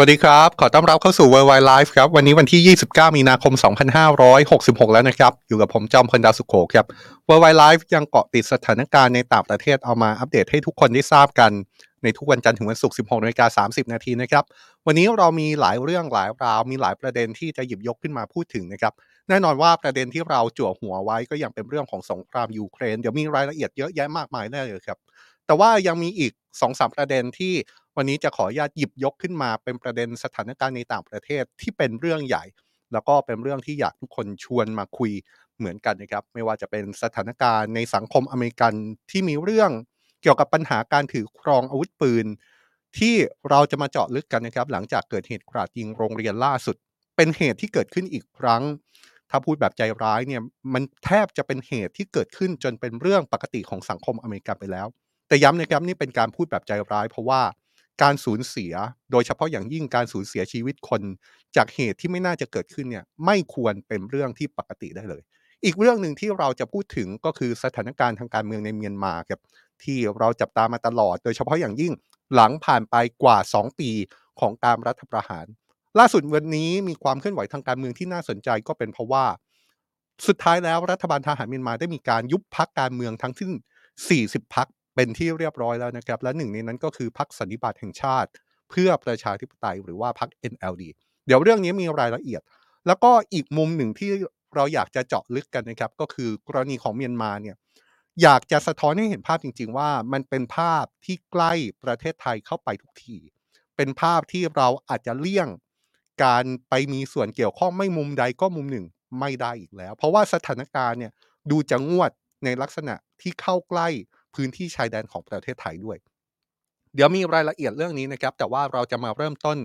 สวัสดีครับ ขอต้อนรับเข้าสู่ Worldwide Life ครับ วันนี้วันที่ 29 มีนาคม 2566 แล้วนะครับ อยู่กับผมจอมพลดาวสุขโขครับ Worldwide Life ยังเกาะติดสถานการณ์ในต่างประเทศเอามาอัปเดตให้ทุกคนได้ทราบกัน ในทุกวันจันทร์ถึงวันศุกร์ 16นาฬิกา30 นาทีนะครับ วันนี้เรามีหลายเรื่องหลายราว มีหลายประเด็นที่จะหยิบยกขึ้นมาพูดถึงนะครับ แน่นอนว่าประเด็นที่เราจั่วหัวไว้ก็ยังเป็นเรื่องของสงครามยูเครน เดี๋ยวมีรายละเอียดเยอะแยะมากมายแน่เลยครับ แต่ว่ายังมีอีก2-3ประเด็นที่วันนี้จะขออนุญาตหยิบยกขึ้นมาเป็นประเด็นสถานการณ์ในต่างประเทศที่เป็นเรื่องใหญ่ แล้วก็เป็นเรื่องที่อยากทุกคนชวนมาคุยเหมือนกันนะครับ ไม่ว่าจะเป็นสถานการณ์ในสังคมอเมริกันที่มีเรื่องเกี่ยวกับปัญหาการถือครองอาวุธปืน ที่เราจะมาเจาะลึกกันนะครับ หลังจากเกิดเหตุกราดยิงโรงเรียนล่าสุด เป็นเหตุที่เกิดขึ้นอีกครั้ง ถ้าพูดแบบใจร้ายเนี่ยมันแทบจะเป็นเหตุที่เกิดขึ้นจนเป็นเรื่องปกติของสังคมอเมริกันไปแล้ว แต่ย้ำนะครับนี่เป็นการพูดแบบใจร้าย เพราะว่าการสูญเสีย โดยเฉพาะอย่างยิ่งการสูญเสียชีวิตคน จากเหตุที่ไม่น่าจะเกิดขึ้นเนี่ยไม่ควรเป็นเรื่องที่ปกติได้เลย อีกเรื่องหนึ่งที่เราจะพูดถึงก็คือสถานการณ์ทางการเมืองในเมียนมาครับที่เราจับตามาตลอด โดยเฉพาะอย่างยิ่งหลังผ่านไปกว่า 2 ปีของการรัฐประหาร ล่าสุดวันนี้มีความเคลื่อนไหวทางการเมืองที่น่าสนใจก็เป็นเพราะว่า สุดท้ายแล้วรัฐบาลทหารเมียนมาได้มีการยุบพักการเมืองทั้งสิ้น 40 พัก เป็นที่เรียบร้อยแล้วนะครับ และหนึ่งในนั้นก็คือพักสันนิบาตแห่งชาติ เพื่อประชาธิปไตยหรือว่าพัก NLD เดี๋ยวเรื่องนี้มีรายละเอียด แล้วก็อีกมุมหนึ่งที่เราอยากจะเจาะลึกกันนะครับ ก็คือกรณีของเมียนมาเนี่ยอยากจะสะท้อนให้เห็นภาพจริง ๆ ว่ามันเป็นภาพที่ใกล้ประเทศไทยเข้าไปทุกที เป็นภาพที่เราอาจจะเลี่ยงการไปมีส่วนเกี่ยวข้องไม่มุมใดก็มุมหนึ่งไม่ได้อีกแล้ว เพราะว่าสถานการณ์เนี่ยดูจะงวดในลักษณะที่เข้าใกล้ พื้นที่ชายแดนของประเทศไทยด้วย เดี๋ยวมีรายละเอียดเรื่องนี้นะครับ แต่ว่าเราจะมาเริ่มต้น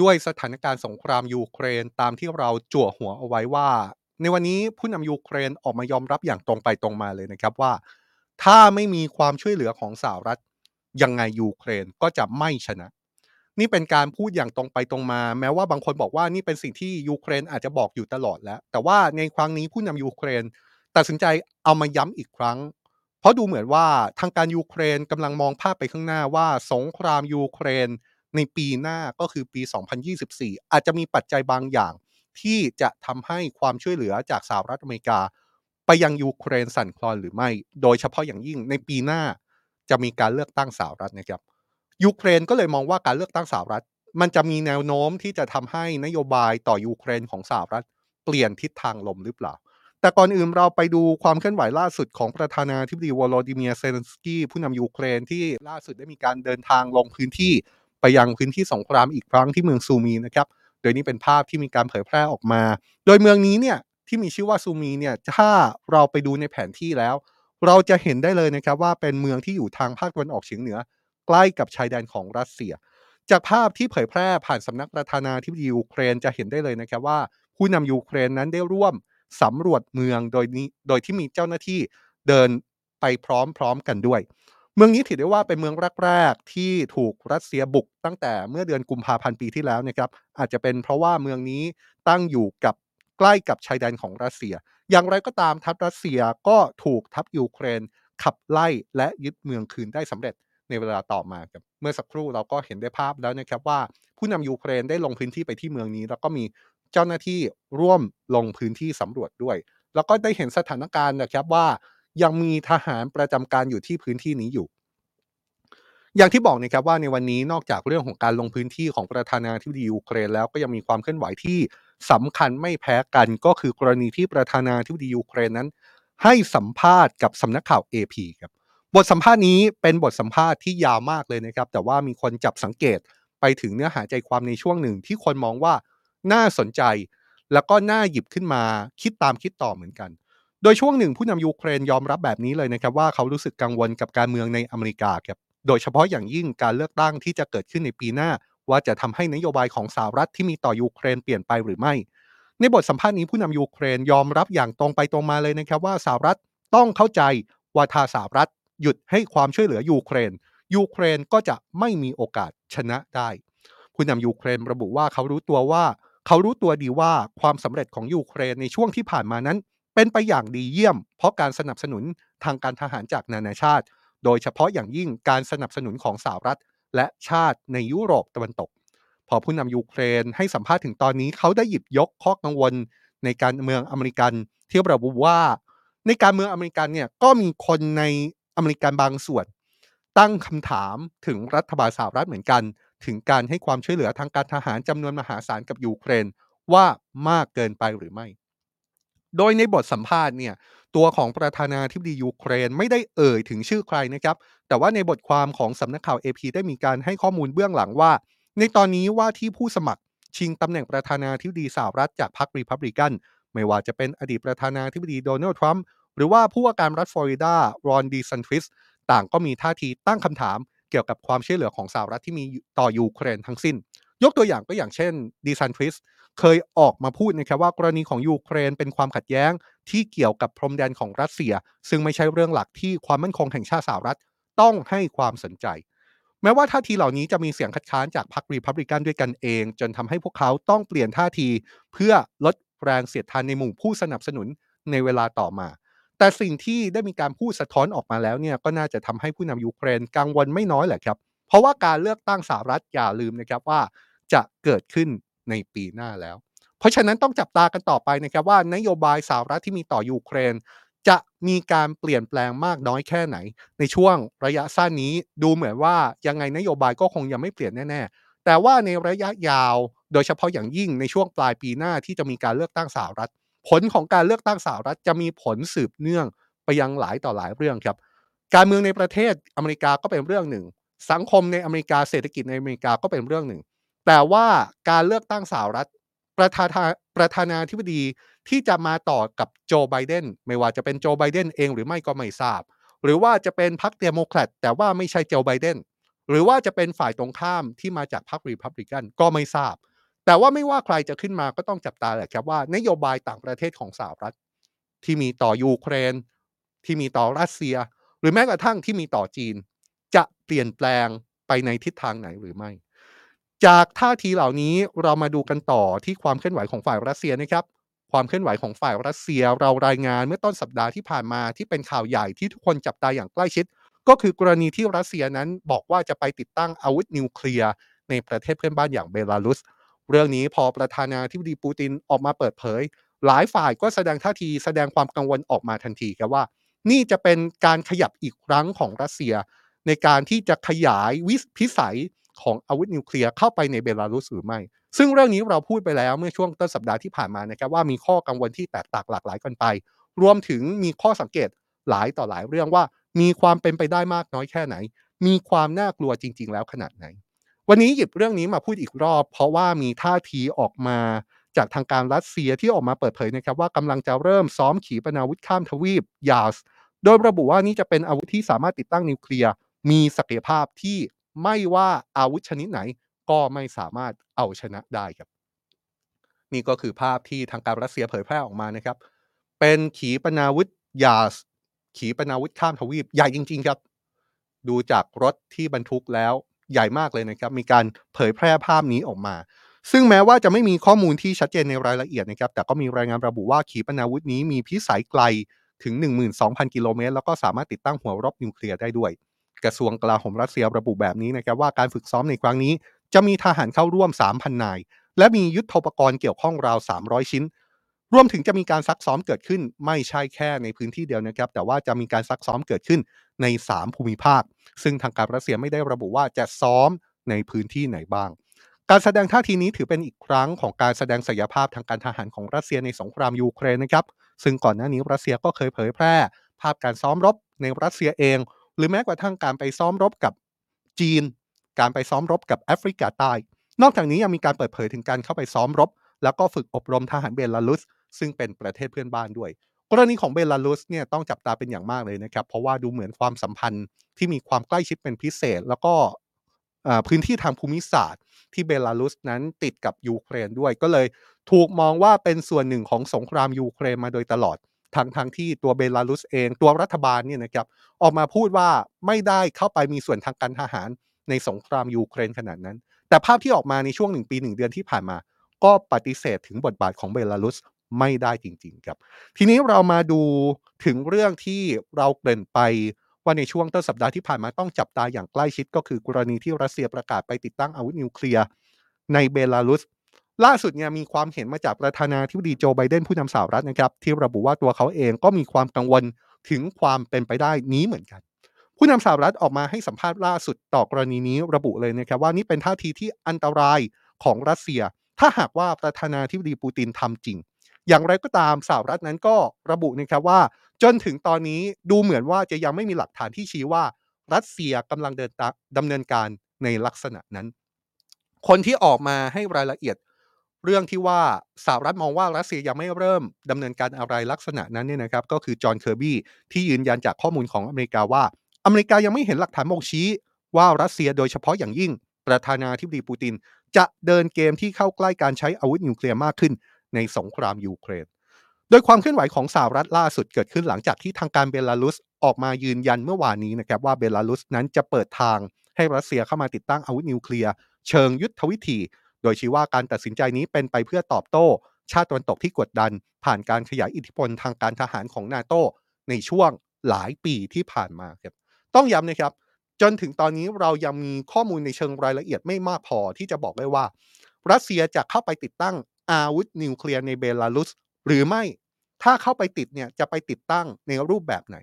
ด้วยสถานการณ์สงครามยูเครนตามที่เราจั่วหัวเอาไว้ว่า ในวันนี้ผู้นำยูเครนออกมายอมรับอย่างตรงไปตรงมาเลยนะครับว่า ถ้าไม่มีความช่วยเหลือของสหรัฐยังไงยูเครนก็จะไม่ชนะ นี่เป็นการพูดอย่างตรงไปตรงมา แม้ว่าบางคนบอกว่านี่เป็นสิ่งที่ยูเครนอาจจะบอกอยู่ตลอดแล้ว แต่ว่าในครั้งนี้ผู้นำยูเครน ตัดสินใจเอามาย้ำอีกครั้ง เพราะดูเหมือนว่าทางการยูเครนกำลังมองภาพไปข้างหน้าว่าสงครามยูเครนในปีหน้าก็คือปี 2024 อาจจะมีปัจจัยบางอย่าง ที่จะทำให้ความช่วยเหลือจากสหรัฐอเมริกา ไปยังยูเครนสั่นคลอนหรือไม่ โดยเฉพาะอย่างยิ่งในปีหน้าจะมีการเลือกตั้งสหรัฐนะครับยูเครนก็เลยมองว่าการเลือกตั้งสหรัฐ มันจะมีแนวโน้มที่จะทำให้นโยบายต่อยูเครนของสหรัฐ เปลี่ยนทิศทางลมหรือเปล่า แต่ก่อนอื่นเราไปดูความเคลื่อนไหวล่าสุดของประธานาธิบดีวโลดิเมียเซเลนสกี้ผู้นำยูเครนที่ล่าสุดได้มีการเดินทางลงพื้นที่ไปยังพื้นที่สงครามอีกครั้งที่เมืองซูมีนะครับ โดยนี่เป็นภาพที่มีการเผยแพร่ออกมา โดยเมืองนี้เนี่ยที่มีชื่อว่าซูมีเนี่ยถ้าเราไปดูในแผนที่แล้ว เราจะเห็นได้เลยนะครับว่าเป็นเมืองที่อยู่ทางภาคตะวันออกเฉียงเหนือ ใกล้กับชายแดนของรัสเซีย จากภาพที่เผยแพร่ผ่านสำนักประธานาธิบดียูเครนจะเห็นได้เลยนะครับว่าผู้นำยูเครนนั้นได้ร่วม สำรวจเมืองโดยนี้โดยที่มีเจ้าหน้าที่เดินไปพร้อมๆกันด้วย เมืองนี้ถือได้ว่าเป็นเมืองแรกๆที่ถูกรัสเซียบุกตั้งแต่เมื่อเดือนกุมภาพันธ์ปีที่แล้วนะครับ อาจจะเป็นเพราะว่าเมืองนี้ตั้งอยู่กับใกล้กับชายแดนของรัสเซีย อย่างไรก็ตามทัพรัสเซียก็ถูกทัพยูเครนขับไล่และยึดเมืองคืนได้สำเร็จในเวลาต่อมาครับเมื่อสักครู่เราก็เห็นได้ภาพแล้วนะครับว่าผู้นำยูเครนได้ลงพื้นที่ไปที่เมืองนี้ แล้วก็มี เจ้าหน้าที่ร่วมลงพื้นที่สำรวจด้วย แล้วก็ได้เห็นสถานการณ์นะครับว่ายังมีทหารประจำการอยู่ที่พื้นที่นี้อยู่ อย่างที่บอกนะครับว่าในวันนี้นอกจากเรื่องของการลงพื้นที่ของประธานาธิบดียูเครนแล้วก็ยังมีความเคลื่อนไหวที่สำคัญไม่แพ้กันก็คือกรณีที่ประธานาธิบดียูเครนนั้น ให้สัมภาษณ์กับสำนักข่าว AP ครับบทสัมภาษณ์นี้เป็นบทสัมภาษณ์ที่ยาวมากเลยนะครับ แต่ว่ามีคนจับสังเกตไปถึงเนื้อหาใจความในช่วงหนึ่งที่คนมองว่า น่าสนใจ แล้วก็น่าหยิบขึ้นมาคิดตามคิดต่อเหมือนกัน โดยช่วงหนึ่งผู้นำยูเครนยอมรับแบบนี้เลยนะครับว่าเขารู้สึกกังวลกับการเมืองในอเมริกาครับโดยเฉพาะอย่างยิ่งการเลือกตั้งที่จะเกิดขึ้นในปีหน้า ว่าจะทำให้นโยบายของสหรัฐที่มีต่อยูเครนเปลี่ยนไปหรือไม่ ในบทสัมภาษณ์นี้ผู้นำยูเครนยอมรับอย่างตรงไปตรงมาเลยนะครับว่าสหรัฐต้องเข้าใจว่าถ้าสหรัฐหยุดให้ความช่วยเหลือยูเครน ยูเครนก็จะไม่มีโอกาสชนะได้ ผู้นำยูเครนระบุว่าเขารู้ตัวว่า เขารู้ตัวดีว่าความสำเร็จของยูเครนในช่วงที่ผ่านมานั้น เป็นไปอย่างดีเยี่ยม เพราะการสนับสนุนทางการทหารจากนานาชาติ โดยเฉพาะอย่างยิ่งการสนับสนุนของสหรัฐ และชาติในยุโรปตะวันตก พอผู้นำยูเครนให้สัมภาษณ์ถึงตอนนี้เขาได้หยิบยกข้อกังวล ในการเมืองอเมริกันที่ระบุว่า ในการเมืองอเมริกันเนี่ยก็มีคนในอเมริกันบางส่วน ตั้งคำถามถึงรัฐบาลสหรัฐเหมือนกัน ถึงการให้ความช่วยเหลือทางการทหารจำนวนมหาศาลกับยูเครนว่ามากเกินไปหรือไม่ โดยในบทสัมภาษณ์เนี่ยตัวของประธานาธิบดียูเครนไม่ได้เอ่ยถึงชื่อใครนะครับ แต่ว่าในบทความของสำนักข่าว AP ได้มีการให้ข้อมูลเบื้องหลังว่า ในตอนนี้ว่าที่ผู้สมัครชิงตำแหน่งประธานาธิบดีสหรัฐจากพรรครีพับลิกัน ไม่ว่าจะเป็นอดีตประธานาธิบดีโดนัลด์ทรัมป์หรือว่าผู้ว่าการรัฐฟลอริดารอนดีซันทริสต่างก็มีท่าทีตั้งคำถาม เกี่ยวกับความช่วยเหลือของสหรัฐที่มีต่อยูเครนทั้งสิ้น ยกตัวอย่างก็อย่างเช่นดีซันทริสเคยออกมาพูดนะครับว่ากรณีของยูเครนเป็นความขัดแย้งที่เกี่ยวกับพรมแดนของรัสเซีย ซึ่งไม่ใช่เรื่องหลักที่ความมั่นคงแห่งชาติสหรัฐต้องให้ความสนใจ แม้ว่าท่าทีเหล่านี้จะมีเสียงคัดค้านจากพรรครีพับลิกันด้วยกันเอง จนทำให้พวกเขาต้องเปลี่ยนท่าที เพื่อลดแรงเสียดทานในหมู่ผู้สนับสนุนในเวลาต่อมา แต่สิ่งที่ได้มีการพูดสะท้อนออกมาแล้วเนี่ยก็น่าจะทำให้ผู้นำยูเครนกังวลไม่น้อยแหละครับ เพราะว่าการเลือกตั้งสหรัฐอย่าลืมนะครับว่าจะเกิดขึ้นในปีหน้าแล้ว เพราะฉะนั้นต้องจับตากันต่อไปนะครับว่านโยบายสหรัฐที่มีต่อยูเครน จะมีการเปลี่ยนแปลงมากน้อยแค่ไหน ในช่วงระยะสั้นนี้ดูเหมือนว่ายังไงนโยบายก็คงยังไม่เปลี่ยนแน่ๆแต่ว่าในระยะยาว โดยเฉพาะอย่างยิ่งในช่วงปลายปีหน้าที่จะมีการเลือกตั้งสหรัฐ ผลของการเลือกตั้งสหรัฐจะมีผลสืบเนื่องไปยังหลายต่อหลายเรื่องครับ การเมืองในประเทศอเมริกาก็เป็นเรื่องหนึ่ง สังคมในอเมริกาเศรษฐกิจในอเมริกาก็เป็นเรื่องหนึ่ง แต่ว่าการเลือกตั้งสหรัฐประธานาประธานาธิบดีที่จะมาต่อกับโจไบเดนไม่ว่าจะเป็นโจไบเดนเองหรือไม่ก็ไม่ทราบ หรือว่าจะเป็นพรรคเดโมแครตแต่ว่าไม่ใช่โจไบเดนหรือว่าจะเป็นฝ่ายตรงข้ามที่มาจากพรรครีพับลิกันก็ไม่ทราบ แต่ว่าไม่ว่าใครจะขึ้นมาก็ต้องจับตาแหละครับว่านโยบายต่างประเทศของสหรัฐที่มีต่อยูเครน ที่มีต่อรัสเซีย หรือแม้กระทั่งที่มีต่อจีน จะเปลี่ยนแปลงไปในทิศทางไหนหรือไม่ จากท่าทีเหล่านี้เรามาดูกันต่อที่ความเคลื่อนไหวของฝ่ายรัสเซียนะครับความเคลื่อนไหวของฝ่ายรัสเซียเรารายงานเมื่อต้นสัปดาห์ที่ผ่านมาที่เป็นข่าวใหญ่ที่ทุกคนจับตาอย่างใกล้ชิด ก็คือกรณีที่รัสเซียนั้นบอกว่าจะไปติดตั้งอาวุธนิวเคลียร์ในประเทศเพื่อนบ้านอย่างเบลารุส เรื่องนี้พอประธานาธิบดีปูตินออกมาเปิดเผย หลายฝ่ายก็แสดงท่าทีแสดงความกังวลออกมาทันทีครับว่า นี่จะเป็นการขยับอีกครั้งของรัสเซีย ในการที่จะขยายวิพิสัยของอาวุธนิวเคลียร์เข้าไปในเบลารุสหรือไม่ ซึ่งเรื่องนี้เราพูดไปแล้วเมื่อช่วงต้นสัปดาห์ที่ผ่านมานะครับว่ามีข้อกังวลที่แตกต่างหลากหลายกันไป รวมถึงมีข้อสังเกตหลายต่อหลายเรื่องว่า มีความเป็นไปได้มากน้อยแค่ไหน มีความน่ากลัวจริง ๆ แล้วขนาดไหน วันนี้หยิบเรื่องนี้มาพูดอีกรอบ เพราะว่ามีท่าทีออกมาจากทางการรัสเซียที่ออกมาเปิดเผยนะครับว่ากำลังจะเริ่มซ้อมขีปนาวุธข้ามทวีปยาสโดยระบุว่านี่จะเป็นอาวุธที่สามารถติดตั้งนิวเคลียร์มีศักยภาพที่ไม่ว่าอาวุธชนิดไหน ก็ไม่สามารถเอาชนะได้ครับ นี่ก็คือภาพที่ทางการรัสเซียเผยแพร่ออกมานะครับ เป็นขีปนาวุธยาสขีปนาวุธข้ามทวีปใหญ่จริง ๆ ครับ ดูจากรถที่บรรทุกแล้ว ใหญ่มากเลยนะครับ มีการเผยแพร่ภาพนี้ออกมา ซึ่งแม้ว่าจะไม่มีข้อมูลที่ชัดเจนในรายละเอียดนะครับ แต่ก็มีรายงานระบุว่าขีปนาวุธนี้มีพิสัยไกลถึง 12,000 กิโลเมตร แล้วก็สามารถติดตั้งหัวรบนิวเคลียร์ได้ด้วย กระทรวงกลาโหมรัสเซียระบุแบบนี้นะครับว่าการฝึกซ้อมในครั้งนี้ จะมีทหารเข้าร่วม 3,000 นาย และมียุทโธปกรณ์เกี่ยวข้องราว 300 ชิ้น รวมถึงจะมีการซักซ้อมเกิดขึ้น ไม่ใช่แค่ในพื้นที่เดียวนะครับ แต่ว่าจะมีการซักซ้อมเกิดขึ้นใน 3 ภูมิภาค ซึ่งทางการรัสเซียไม่ได้ระบุว่าจะซ้อมในพื้นที่ไหนบ้าง การแสดงท่าทีนี้ถือเป็นอีกครั้งของการแสดงศักยภาพทางการทหารของรัสเซียในสงครามยูเครนนะครับ ซึ่งก่อนหน้านี้รัสเซียก็เคยเผยแพร่ ภาพการซ้อมรบในรัสเซียเอง หรือแม้กระทั่งการไปซ้อมรบกับจีน การไปซ้อมรบกับแอฟริกาใต้ นอกจากนี้ยังมีการเปิดเผยถึงการเข้าไปซ้อมรบ แล้วก็ฝึกอบรมทหารเบลารุส ซึ่งเป็นประเทศเพื่อนบ้านด้วย กรณีของเบลารุสเนี่ยต้องจับตาเป็นอย่างมากเลยนะครับ เพราะว่าดูเหมือนความสัมพันธ์ที่มีความใกล้ชิดเป็นพิเศษ แล้วก็พื้นที่ทางภูมิศาสตร์ ที่เบลารุสนั้นติดกับยูเครนด้วย ก็เลยถูกมองว่าเป็นส่วนหนึ่งของสงครามยูเครนมาโดยตลอดทั้งทางที่ตัวเบลารุสเองตัวรัฐบาลเนี่ยนะครับออกมาพูดว่าไม่ได้เข้าไปมีส่วนทางการทหารในสงครามยูเครนขนาดนั้น แต่ภาพที่ออกมาในช่วงหนึ่งปีหนึ่งเดือนที่ผ่านมา ก็ปฏิเสธถึงบทบาทของเบลารุส ไม่ได้จริง ๆ ครับ ทีนี้เรามาดูถึงเรื่องที่เราเกริ่นไปว่าในช่วงต้นสัปดาห์ที่ผ่านมาต้องจับตาอย่างใกล้ชิดก็คือกรณีที่รัสเซียประกาศไปติดตั้งอาวุธนิวเคลียร์ในเบลารุสล่าสุดเนี่ยมีความเห็นมาจากประธานาธิบดีโจไบเดนผู้นำสหรัฐนะครับ ที่ระบุว่าตัวเขาเองก็มีความกังวลถึงความเป็นไปได้นี้เหมือนกัน ผู้นำสหรัฐออกมาให้สัมภาษณ์ล่าสุดต่อกรณีนี้ระบุเลยนะครับว่านี่เป็นท่าทีที่อันตรายของรัสเซีย ถ้าหากว่าประธานาธิบดีปูตินทำจริง อย่างไรก็ตามสหรัฐนั้นก็ระบุนะครับว่า จนถึงตอนนี้ดูเหมือนว่าจะยังไม่มีหลักฐานที่ชี้ว่ารัสเซียกำลังเดินดำเนินการในลักษณะนั้น คนที่ออกมาให้รายละเอียด เรื่องที่ว่าสหรัฐมองว่ารัสเซียยังไม่เริ่มดำเนินการอะไรลักษณะนั้นเนี่ยนะครับ ก็คือจอห์นเคอร์บี้ที่ยืนยันจากข้อมูลของอเมริกาว่า อเมริกายังไม่เห็นหลักฐานบ่งชี้ ว่ารัสเซียโดยเฉพาะอย่างยิ่งประธานาธิบดีปูติน จะเดินเกมที่เข้าใกล้การใช้อาวุธนิวเคลียร์มากขึ้น ในสงครามยูเครน โดยความเคลื่อนไหวของสหรัฐล่าสุดเกิดขึ้นหลังจากที่ทางการเบลารุสออกมายืนยันเมื่อวานนี้นะครับว่าเบลารุสนั้นจะเปิดทางให้รัสเซียเข้ามาติดตั้งอาวุธนิวเคลียร์เชิงยุทธวิธี โดยชี้ว่าการตัดสินใจนี้เป็นไปเพื่อตอบโต้ ชาติตะวันตกที่กดดัน ผ่านการขยายอิทธิพลทางการทหารของนาโตในช่วงหลายปีที่ผ่านมาครับต้องย้ำนะครับ จนถึงตอนนี้เรายังมีข้อมูลในเชิงรายละเอียดไม่มากพอที่จะบอกได้ว่า รัสเซียจะเข้าไปติดตั้ง อาวุธนิวเคลียร์ในเบลารุสหรือไม่ถ้าเข้าไปติดเนี่ยจะไปติดตั้งในรูปแบบไหน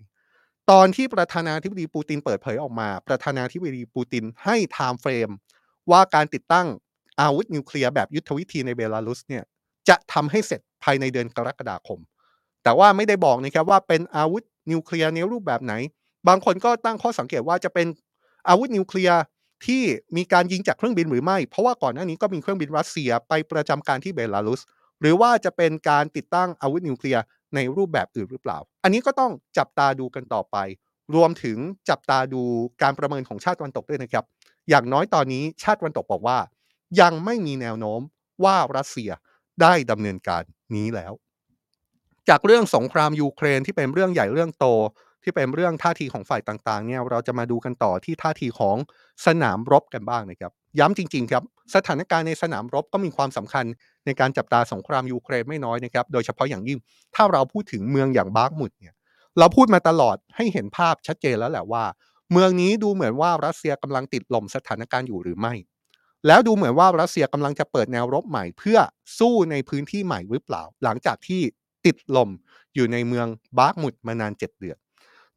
ตอนที่ประธานาธิบดีปูตินเปิดเผยออกมา ประธานาธิบดีปูตินให้ timeframeว่าการติดตั้งอาวุธนิวเคลียร์แบบยุทธวิธีในเบลารุสเนี่ยจะทำให้เสร็จภายในเดือนกรกฎาคม แต่ว่าไม่ได้บอกนะครับว่าเป็นอาวุธนิวเคลียร์ในรูปแบบไหน บางคนก็ตั้งข้อสังเกตว่าจะเป็นอาวุธนิวเคลียร์ ที่มีการยิงจากเครื่องบินหรือไม่ เพราะว่าก่อนหน้านี้ก็มีเครื่องบินรัสเซียไปประจำการที่เบลารุส หรือว่าจะเป็นการติดตั้งอาวุธนิวเคลียร์ในรูปแบบอื่นหรือเปล่า อันนี้ก็ต้องจับตาดูกันต่อไป รวมถึงจับตาดูการประเมินของชาติตะวันตกด้วยนะครับ อย่างน้อยตอนนี้ชาติตะวันตกบอกว่า ยังไม่มีแนวโน้มว่ารัสเซียได้ดำเนินการนี้แล้ว จากเรื่องสงครามยูเครนที่เป็นเรื่องใหญ่เรื่องโต ที่เป็นเรื่องท่าทีของฝ่ายต่างๆเนี่ยเราจะมาดูกันต่อที่ท่าทีของสนามรบกันบ้างนะครับย้ำจริงๆครับสถานการณ์ในสนามรบก็มีความสำคัญในการจับตาสงครามยูเครนไม่น้อยนะครับโดยเฉพาะอย่างยิ่งถ้าเราพูดถึงเมืองอย่างบาร์กมุดเนี่ยเราพูดมาตลอดให้เห็นภาพชัดเจนแล้วแหละว่า เมืองนี้ดูเหมือนว่ารัสเซียกำลังติดลมสถานการณ์อยู่หรือไม่ แล้วดูเหมือนว่ารัสเซียกำลังจะเปิดแนวรบใหม่เพื่อสู้ในพื้นที่ใหม่หรือเปล่า หลังจากที่ติดลมอยู่ในเมืองบาร์กมุดมานานเจ็ดเดือน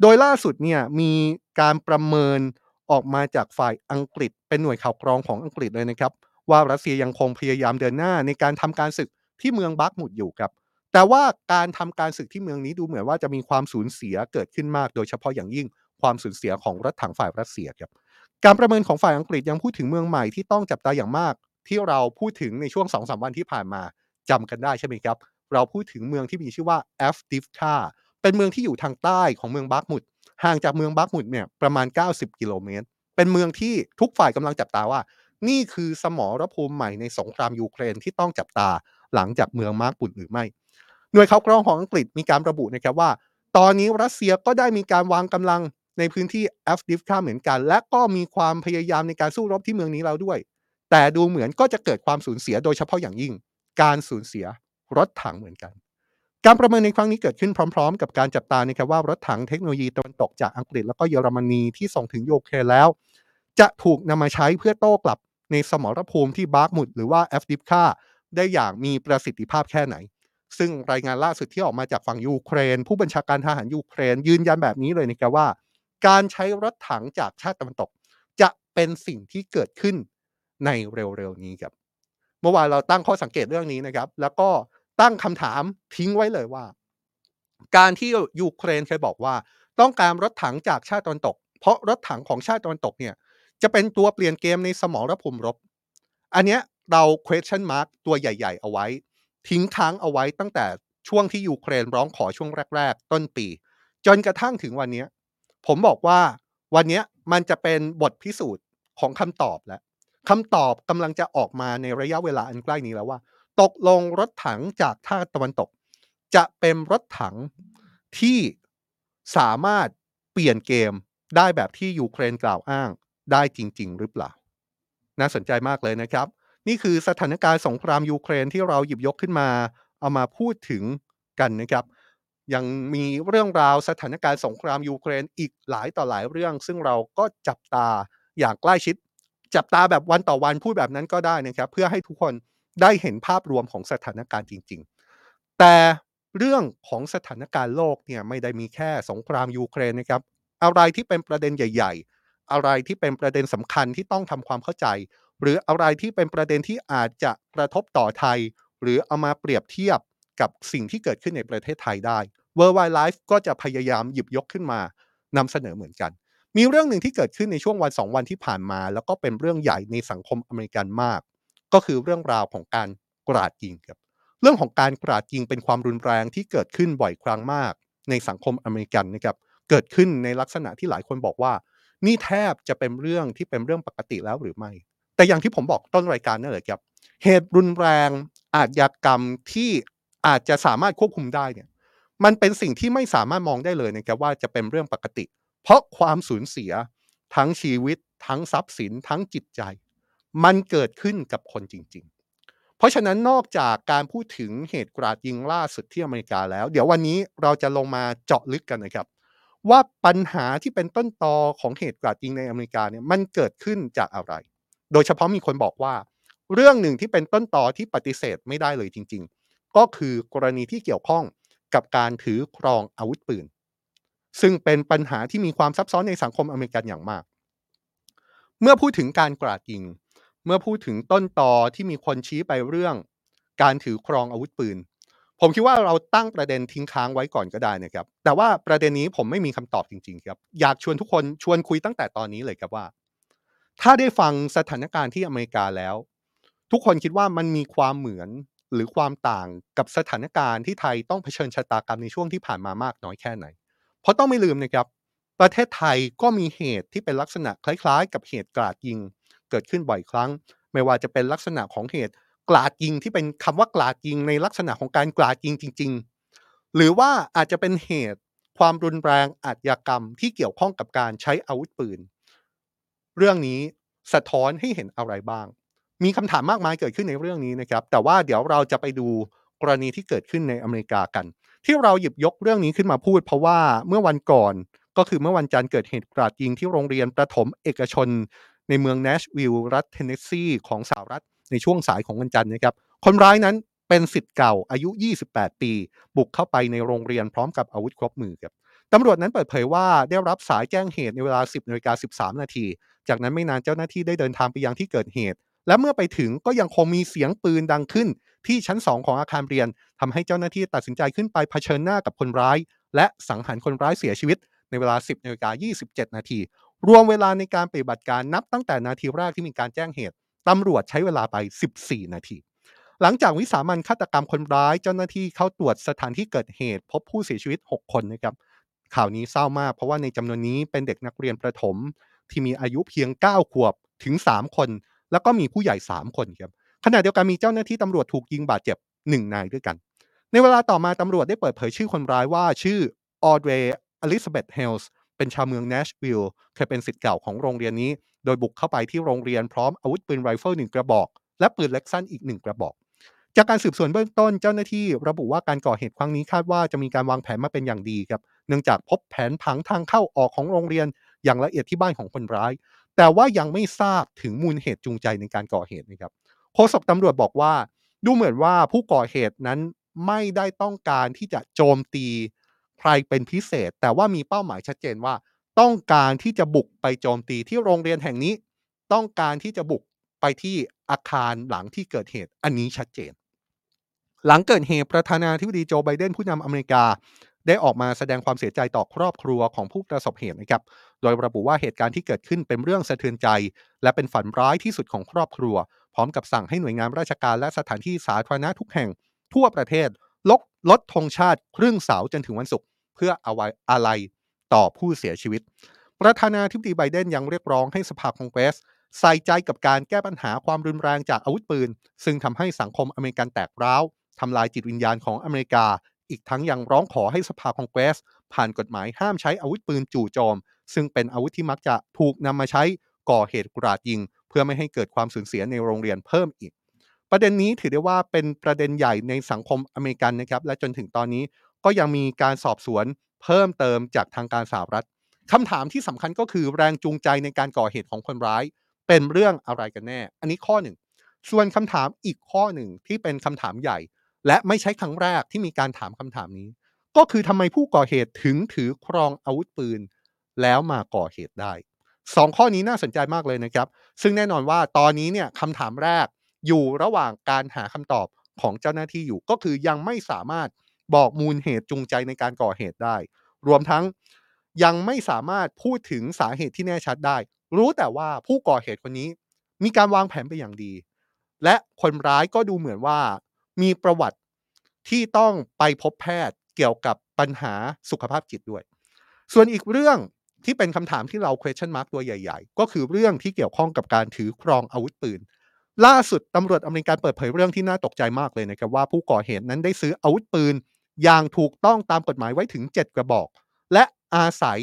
โดยล่าสุดเนี่ยมีการประเมินออกมาจากฝ่ายอังกฤษ เป็นหน่วยข่าวกรองของอังกฤษเลยนะครับ ว่ารัสเซียยังคงพยายามเดินหน้าในการทำการศึกที่เมืองบาร์กมุดอยู่ครับ แต่ว่าการทำการศึกที่เมืองนี้ดูเหมือนว่าจะมีความสูญเสียเกิดขึ้นมาก โดยเฉพาะอย่างยิ่งความสูญเสียของรถถังฝ่ายรัสเซียครับ การประเมินของฝ่ายอังกฤษยังพูดถึงเมืองใหม่ที่ต้องจับตาอย่างมาก ที่เราพูดถึงในช่วง2อสวันที่ผ่านมาจำกันได้ใช่ไหมครับ เราพูดถึงเมืองที่มีชื่อว่าแอฟดิฟคา เป็นเมืองที่อยู่ทางใต้ของเมืองบาร์กมุดห่างจากเมืองบาร์กมุดเนี่ยประมาณ 90 กิโลเมตร เป็นเมืองที่ทุกฝ่ายกำลังจับตาว่า นี่คือสมรภูมิใหม่ในสงครามยูเครนที่ต้องจับตาหลังจากเมืองมาร์กมุดหรือไม่ หน่วยข่าวกรองของอังกฤษมีการระบุนะครับว่า ตอนนี้รัสเซียก็ได้มีการวางกำลังในพื้นที่แอฟดิฟคาเหมือนกัน และก็มีความพยายามในการสู้รบที่เมืองนี้แล้วด้วย แต่ดูเหมือนก็จะเกิดความสูญเสียโดยเฉพาะอย่างยิ่ง การสูญเสียรถถังเหมือนกัน การประเมินในครั้งนี้เกิดขึ้นพร้อม ๆ กับการจับตานะครับว่ารถถังเทคโนโลยีตะวันตกจากอังกฤษแล้วก็เยอรมนีที่ส่งถึงยูเครนแล้ว จะถูกนำมาใช้เพื่อโต้กลับในสมรภูมิที่บาร์กมุดหรือว่าแอฟดิฟคาได้อย่างมีประสิทธิภาพแค่ไหน ซึ่งรายงานล่าสุดที่ออกมาจากฝั่งยูเครน ผู้บัญชาการทหารยูเครน ยืนยันแบบนี้เลยนะครับว่า การใช้รถถังจากชาติตะวันตก จะเป็นสิ่งที่เกิดขึ้นในเร็วๆนี้ครับ เมื่อวานเราตั้งข้อสังเกตเรื่องนี้นะครับ แล้วก็ ตั้งคำถามทิ้งไว้เลยว่า การที่ยูเครนเคยบอกว่า ต้องการรถถังจากชาติตะวันตก เพราะรถถังของชาติตะวันตกเนี่ยจะเป็นตัวเปลี่ยนเกมในสมรภูมิรบ อันเนี้ยเรา question mark ตัวใหญ่ ๆ เอาไว้ ทิ้งค้างเอาไว้ตั้งแต่ช่วงที่ยูเครนร้องขอช่วงแรก ๆ ต้นปี จนกระทั่งถึงวันนี้ผมบอกว่าวันนี้มันจะเป็นบทพิสูจน์ของคำตอบแล้วคำตอบกำลังจะออกมาในระยะเวลาอันใกล้นี้แล้วว่า ตกลงรถถังจากท่าตะวันตก จะเป็นรถถังที่สามารถเปลี่ยนเกมได้แบบที่ยูเครนกล่าวอ้างได้จริง ๆ หรือเปล่า น่าสนใจมากเลยนะครับ นี่คือสถานการณ์สงครามยูเครนที่เราหยิบยกขึ้นมา เอามาพูดถึงกันนะครับ ยังมีเรื่องราวสถานการณ์สงครามยูเครนอีกหลายต่อหลายเรื่อง ซึ่งเราก็จับตาอย่างใกล้ชิด จับตาแบบวันต่อวันพูดแบบนั้นก็ได้นะครับ เพื่อให้ทุกคน ได้เห็นภาพรวมของสถานการณ์จริง ๆ แต่เรื่องของสถานการณ์โลกเนี่ยไม่ได้มีแค่สงครามยูเครนนะครับ อะไรที่เป็นประเด็นใหญ่ ๆ อะไรที่เป็นประเด็นสำคัญที่ต้องทำความเข้าใจ หรืออะไรที่เป็นประเด็นที่อาจจะกระทบต่อไทย หรือเอามาเปรียบเทียบกับสิ่งที่เกิดขึ้นในประเทศไทยได้ World Wide Life ก็จะพยายามหยิบยกขึ้นมานำเสนอเหมือนกัน มีเรื่องหนึ่งที่เกิดขึ้นในช่วงวันสองวันที่ผ่านมา แล้วก็เป็นเรื่องใหญ่ในสังคมอเมริกันมาก ก็คือเรื่องราวของการกราดยิงครับเรื่องของการกราดยิงเป็นความรุนแรงที่เกิดขึ้นบ่อยครั้งมาก ในสังคมอเมริกันนะครับเกิดขึ้นในลักษณะที่หลายคนบอกว่า นี่แทบจะเป็นเรื่องที่เป็นเรื่องปกติแล้วหรือไม่ แต่อย่างที่ผมบอกต้นรายการนั่นแหละครับเหตุรุนแรงอาชญากรรมที่อาจจะสามารถควบคุมได้เนี่ยมันเป็นสิ่งที่ไม่สามารถมองได้เลยนะครับว่าจะเป็นเรื่องปกติ เพราะความสูญเสียทั้งชีวิต ทั้งทรัพย์สิน ทั้งจิตใจ มันเกิดขึ้นกับคนจริง ๆ เพราะฉะนั้นนอกจากการพูดถึงเหตุกราดยิงล่าสุดที่อเมริกาแล้ว เดี๋ยววันนี้เราจะลงมาเจาะลึกกันนะครับ ว่าปัญหาที่เป็นต้นตอของเหตุกราดยิงในอเมริกาเนี่ยมันเกิดขึ้นจากอะไร โดยเฉพาะมีคนบอกว่า เรื่องหนึ่งที่เป็นต้นตอที่ปฏิเสธไม่ได้เลยจริง ๆ ก็คือกรณีที่เกี่ยวข้องกับการถือครองอาวุธปืน ซึ่งเป็นปัญหาที่มีความซับซ้อนในสังคมอเมริกันอย่างมาก เมื่อพูดถึงการกราดยิง เมื่อพูดถึงต้นตอที่มีคนชี้ไปเรื่อง การถือครองอาวุธปืน ผมคิดว่าเราตั้งประเด็นทิ้งค้างไว้ก่อนก็ได้นะครับ แต่ว่าประเด็นนี้ผมไม่มีคำตอบจริง ๆ ครับ อยากชวนทุกคนชวนคุยตั้งแต่ตอนนี้เลยครับว่า ถ้าได้ฟังสถานการณ์ที่อเมริกาแล้ว ทุกคนคิดว่ามันมีความเหมือนหรือความต่างกับสถานการณ์ที่ไทยต้องเผชิญชะตากรรมในช่วงที่ผ่านมามากน้อยแค่ไหน เพราะต้องไม่ลืมนะครับ ประเทศไทยก็มีเหตุที่เป็นลักษณะคล้าย ๆ กับเหตุกราดยิง เกิดขึ้นบ่อยครั้ง ไม่ว่าจะเป็นลักษณะของเหตุกราดยิงที่เป็นคำว่ากราดยิงในลักษณะของการกราดยิงจริง ๆ หรือว่าอาจจะเป็นเหตุความรุนแรงอาชญากรรมที่เกี่ยวข้องกับการใช้อาวุธปืน เรื่องนี้สะท้อนให้เห็นอะไรบ้าง มีคำถามมากมายเกิดขึ้นในเรื่องนี้นะครับ แต่ว่าเดี๋ยวเราจะไปดูกรณีที่เกิดขึ้นในอเมริกากัน ที่เราหยิบยกเรื่องนี้ขึ้นมาพูด เพราะว่าเมื่อวันก่อนก็คือเมื่อวันจันทร์เกิดเหตุกราดยิงที่โรงเรียนประถมเอกชน ในเมืองเนชวิลล์รัฐเทนเนสซีของสหรัฐในช่วงสายของวันจันทร์นะครับ คนร้ายนั้นเป็นสิทธิ์เก่าอายุ 28 ปี บุกเข้าไปในโรงเรียนพร้อมกับอาวุธครบมือครับตำรวจนั้นเปิดเผยว่าได้รับสายแจ้งเหตุในเวลา 10นาฬิกา13 นาที จากนั้นไม่นานเจ้าหน้าที่ได้เดินทางไปยังที่เกิดเหตุ และเมื่อไปถึงก็ยังคงมีเสียงปืนดังขึ้น ที่ชั้น 2 ของอาคารเรียนทำให้เจ้าหน้าที่ตัดสินใจขึ้นไปเผชิญหน้ากับคนร้าย และสังหารคนร้ายเสียชีวิตในเวลา 10นาฬิกา27 นาที รวมเวลาในการปฏิบัติการนับตั้งแต่นาทีแรกที่มีการแจ้งเหตุตำรวจใช้เวลาไป 14 นาที หลังจากวิสามันฆาตกรรมคนร้าย เจ้าหน้าที่เข้าตรวจสถานที่เกิดเหตุ พบผู้เสียชีวิต 6 คนนะครับ ข่าวนี้เศร้ามาก เพราะว่าในจำนวนนี้เป็นเด็กนักเรียนประถม ที่มีอายุเพียง 9 ขวบถึง 3 คน แล้วก็มีผู้ใหญ่ 3 คนครับขณะเดียวกันมีเจ้าหน้าที่ตำรวจถูกยิงบาดเจ็บ 1 นายด้วยกัน ในเวลาต่อมาตำรวจได้เปิดเผยชื่อคนร้ายว่าชื่อออเดรย์ เอลิซาเบธเฮล เป็นชาวเมืองเนชวิลล์เคยเป็นศิษย์เก่าของโรงเรียนนี้ โดยบุกเข้าไปที่โรงเรียนพร้อมอาวุธปืนไรเฟิลหนึ่งกระบอก และปืนเล็กสั้นอีกหนึ่งกระบอก จากการสืบสวนเบื้องต้นเจ้าหน้าที่ระบุว่าการก่อเหตุครั้งนี้คาดว่าจะมีการวางแผนมาเป็นอย่างดีครับ เนื่องจากพบแผนผังทางเข้าออกของโรงเรียนอย่างละเอียดที่บ้านของคนร้าย แต่ว่ายังไม่ทราบถึงมูลเหตุจูงใจในการก่อเหตุนะครับโฆษกตำรวจบอกว่า ดูเหมือนว่าผู้ก่อเหตุนั้นไม่ได้ต้องการที่จะโจมตี รเป็นพิเศษ แต่ว่ามีเป้าหมายชัดเจนว่า ต้องการที่จะบุกไปโจมตีที่โรงเรียนแห่งนี้ ต้องการที่จะบุกไปที่อาคารหลังที่เกิดเหตุอันนี้ชัดเจน หลังเกิดเหตุประธานาธิบดีโจไบเดนผู้นำอเมริกา ได้ออกมาแสดงความเสียใจต่อครอบครัวของผู้ประสบเหตุนะครับ โดยระบุว่าเหตุการณ์ที่เกิดขึ้นเป็นเรื่องสะเทือนใจ และเป็นฝันร้ายที่สุดของครอบครัว พร้อมกับสั่งให้หน่วยงานราชการและสถานที่สาธารณะทุกแห่ง ทั่วประเทศลดลดธงชาติครึ่งเสาจนถึงวันศุกร์ เพื่อเอาไว้อะไรต่อผู้เสียชีวิต ประธานาธิบดีไบเดนยังเรียกร้องให้สภาคองเกรสใส่ใจกับการแก้ปัญหาความรุนแรงจากอาวุธปืน ซึ่งทำให้สังคมอเมริกันแตกร้าวทำลายจิตวิญญาณของอเมริกา อีกทั้งยังร้องขอให้สภาคองเกรส ผ่านกฎหมายห้ามใช้อาวุธปืนจู่โจม ซึ่งเป็นอาวุธที่มักจะถูกนำมาใช้ก่อเหตุกราดยิง เพื่อไม่ให้เกิดความสูญเสียในโรงเรียนเพิ่มอีก ประเด็นนี้ถือได้ว่าเป็นประเด็นใหญ่ในสังคมอเมริกันนะครับและจนถึงตอนนี้ ก็ยังมีการสอบสวนเพิ่มเติมจากทางการสหรัฐคำถามที่สำคัญก็คือแรงจูงใจในการก่อเหตุของคนร้าย เป็นเรื่องอะไรกันแน่ อันนี้ข้อหนึ่ง ส่วนคำถามอีกข้อหนึ่งที่เป็นคำถามใหญ่ และไม่ใช่ครั้งแรกที่มีการถามคำถามนี้ ก็คือทำไมผู้ก่อเหตุถึงถือครองอาวุธปืน แล้วมาก่อเหตุได้สองข้อนี้น่าสนใจมากเลยนะครับ ซึ่งแน่นอนว่าตอนนี้เนี่ยคำถามแรกอยู่ระหว่างการหาคำตอบของเจ้าหน้าที่อยู่ ก็คือยังไม่สามารถ บอกมูลเหตุจูงใจในการก่อเหตุได้ รวมทั้งยังไม่สามารถพูดถึงสาเหตุที่แน่ชัดได้ รู้แต่ว่าผู้ก่อเหตุคนนี้มีการวางแผนไปอย่างดี และคนร้ายก็ดูเหมือนว่า มีประวัติที่ต้องไปพบแพทย์เกี่ยวกับปัญหาสุขภาพจิตด้วย ส่วนอีกเรื่องที่เป็นคำถามที่เรา question mark ตัวใหญ่ๆ ก็คือเรื่องที่เกี่ยวข้องกับการถือครองอาวุธปืน ล่าสุดตำรวจอเมริกันเปิดเผยเรื่องที่น่าตกใจมากเลยนะครับว่าผู้ก่อเหตุนั้นได้ซื้ออาวุธปืน อย่างถูกต้องตามกฎหมายไว้ถึง 7 กระบอก และอาศัย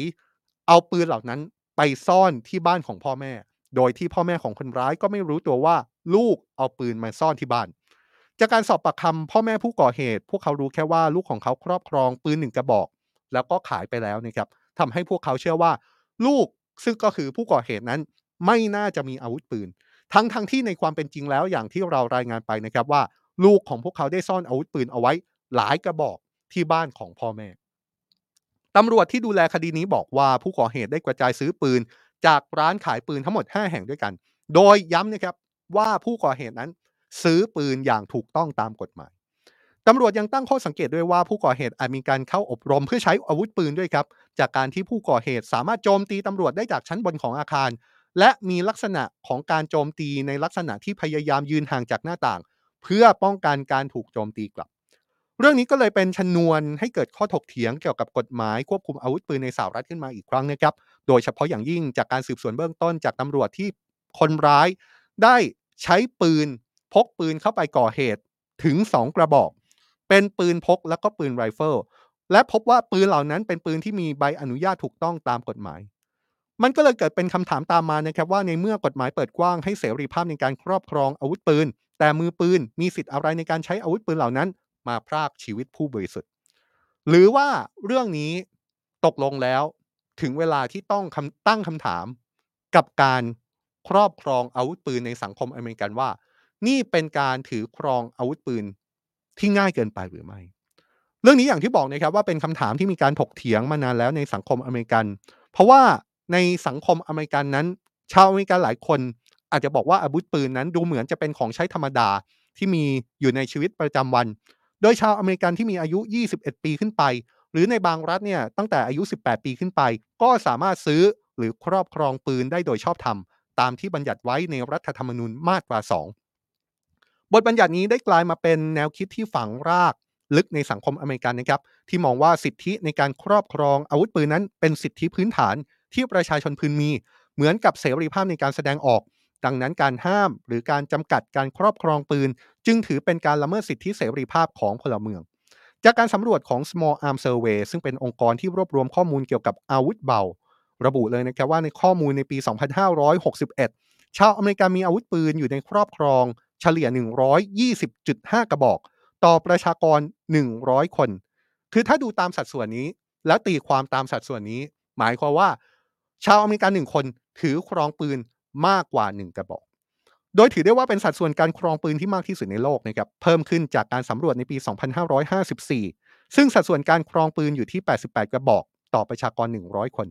เอาปืนเหล่านั้นไปซ่อนที่บ้านของพ่อแม่ โดยที่พ่อแม่ของคนร้ายก็ไม่รู้ตัวว่าลูกเอาปืนมาซ่อนที่บ้าน จากการสอบปากคำพ่อแม่ผู้ก่อเหตุ พวกเขารู้แค่ว่าลูกของเขาครอบครองปืนหนึ่งกระบอก แล้วก็ขายไปแล้วนะครับทำให้พวกเขาเชื่อว่า ลูกซึ่งก็คือผู้ก่อเหตุนั้น ไม่น่าจะมีอาวุธปืน ทั้งทั้งที่ในความเป็นจริงแล้วอย่างที่เรารายงานไปนะครับว่า ลูกของพวกเขาได้ซ่อนอาวุธปืนเอาไว้หลายกระบอก ที่บ้านของพ่อแม่ตำรวจที่ดูแลคดีนี้บอกว่าผู้ก่อเหตุได้กระจายซื้อปืน จากร้านขายปืนทั้งหมด 5 แห่งด้วยกัน โดยย้ำนะครับว่าผู้ก่อเหตุนั้น ซื้อปืนอย่างถูกต้องตามกฎหมายตำรวจยังตั้งข้อสังเกตด้วยว่าผู้ก่อเหตุอาจมีการเข้าอบรมเพื่อใช้อาวุธปืนด้วยครับ จากการที่ผู้ก่อเหตุสามารถโจมตีตำรวจได้จากชั้นบนของอาคาร และมีลักษณะของการโจมตีในลักษณะที่พยายามยืนห่างจากหน้าต่าง เพื่อป้องกันการถูกโจมตีกลับ เรื่องนี้ก็เลยเป็นชนวนให้เกิดข้อถกเถียงเกี่ยวกับกฎหมายควบคุมอาวุธปืนในสหรัฐขึ้นมาอีกครั้งนะครับ โดยเฉพาะอย่างยิ่งจากการสืบสวนเบื้องต้นจากตำรวจที่คนร้ายได้ใช้ปืนพกปืนเข้าไปก่อเหตุถึง 2 กระบอก เป็นปืนพกแล้วก็ปืนไรเฟิลและพบว่าปืนเหล่านั้นเป็นปืนที่มีใบอนุญาตถูกต้องตามกฎหมาย มันก็เลยเกิดเป็นคำถามตามมานะครับว่าในเมื่อกฎหมายเปิดกว้างให้เสรีภาพในการครอบครองอาวุธปืน แต่มือปืนมีสิทธิ์อะไรในการใช้อาวุธปืนเหล่านั้น มาพรากชีวิตผู้บริสุทธิ์ หรือว่าเรื่องนี้ตกลงแล้วถึงเวลาที่ต้องคำตั้งคำถามกับการครอบครองอาวุธปืนในสังคมอเมริกันว่า นี่เป็นการถือครองอาวุธปืนที่ง่ายเกินไปหรือไม่ เรื่องนี้อย่างที่บอกนะครับว่าเป็นคำถามที่มีการถกเถียงมานานแล้วในสังคมอเมริกัน เพราะว่าในสังคมอเมริกันนั้น ชาวอเมริกันหลายคน อาจจะบอกว่าอาวุธปืนนั้นดูเหมือนจะเป็นของใช้ธรรมดาที่มีอยู่ในชีวิตประจำวัน โดยชาวอเมริกันที่มีอายุ 21 ปีขึ้นไป หรือในบางรัฐเนี่ยตั้งแต่อายุ 18 ปีขึ้นไป ก็สามารถซื้อหรือครอบครองปืนได้โดยชอบธรรม ตามที่บัญญัติไว้ในรัฐธรรมนูญมาตรา 2 บทบัญญัตินี้ได้กลายมาเป็นแนวคิดที่ฝังรากลึกในสังคมอเมริกันนะครับ ที่มองว่าสิทธิในการครอบครองอาวุธปืนนั้นเป็นสิทธิพื้นฐานที่ประชาชนพึงมี เหมือนกับเสรีภาพในการแสดงออก ดังนั้นการห้ามหรือการจำกัดการครอบครองปืน จึงถือเป็นการละเมิดสิทธิเสรีภาพของพลเมือง จากการสำรวจของ Small Arm Survey ซึ่งเป็นองค์กรที่รวบรวมข้อมูลเกี่ยวกับอาวุธเบา ระบุเลยนะครับว่าในข้อมูลในปี 2561 ชาวอเมริกันมีอาวุธปืนอยู่ในครอบครองเฉลี่ย 120.5 กระบอก ต่อประชากร 100 คน คือถ้าดูตามสัดส่วนนี้ แล้วตีความตามสัดส่วนนี้ หมายความว่า ชาวอเมริกันหนึ่งคนถือครองปืน มากกว่า 1 กระบอก โดยถือได้ว่าเป็นสัดส่วนการครองปืนที่มากที่สุดในโลกนะครับเพิ่มขึ้นจากการสำรวจในปี 2554 ซึ่งสัดส่วนการครองปืนอยู่ที่ 88 กระบอกต่อประชากร 100 คน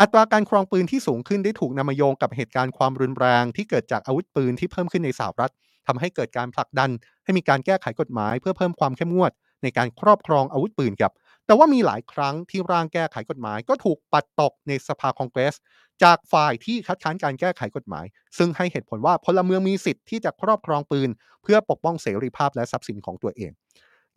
อัตราการครองปืนที่สูงขึ้นได้ถูกนำมาโยงกับเหตุการณ์ความรุนแรงที่เกิดจากอาวุธปืนที่เพิ่มขึ้นในสหรัฐทำให้เกิดการผลักดันให้มีการแก้ไขกฎหมาย เพื่อเพิ่มความเข้มงวดในการครอบครองอาวุธปืนครับ แต่ว่ามีหลายครั้งที่ร่างแก้ไขกฎหมาย ก็ถูกปัดตกในสภาคองเกรส จากฝ่ายที่คัดค้านการแก้ไขกฎหมาย ซึ่งให้เหตุผลว่าพลเมืองมีสิทธิ์ที่จะครอบครองปืน เพื่อปกป้องเสรีภาพและทรัพย์สินของตัวเอง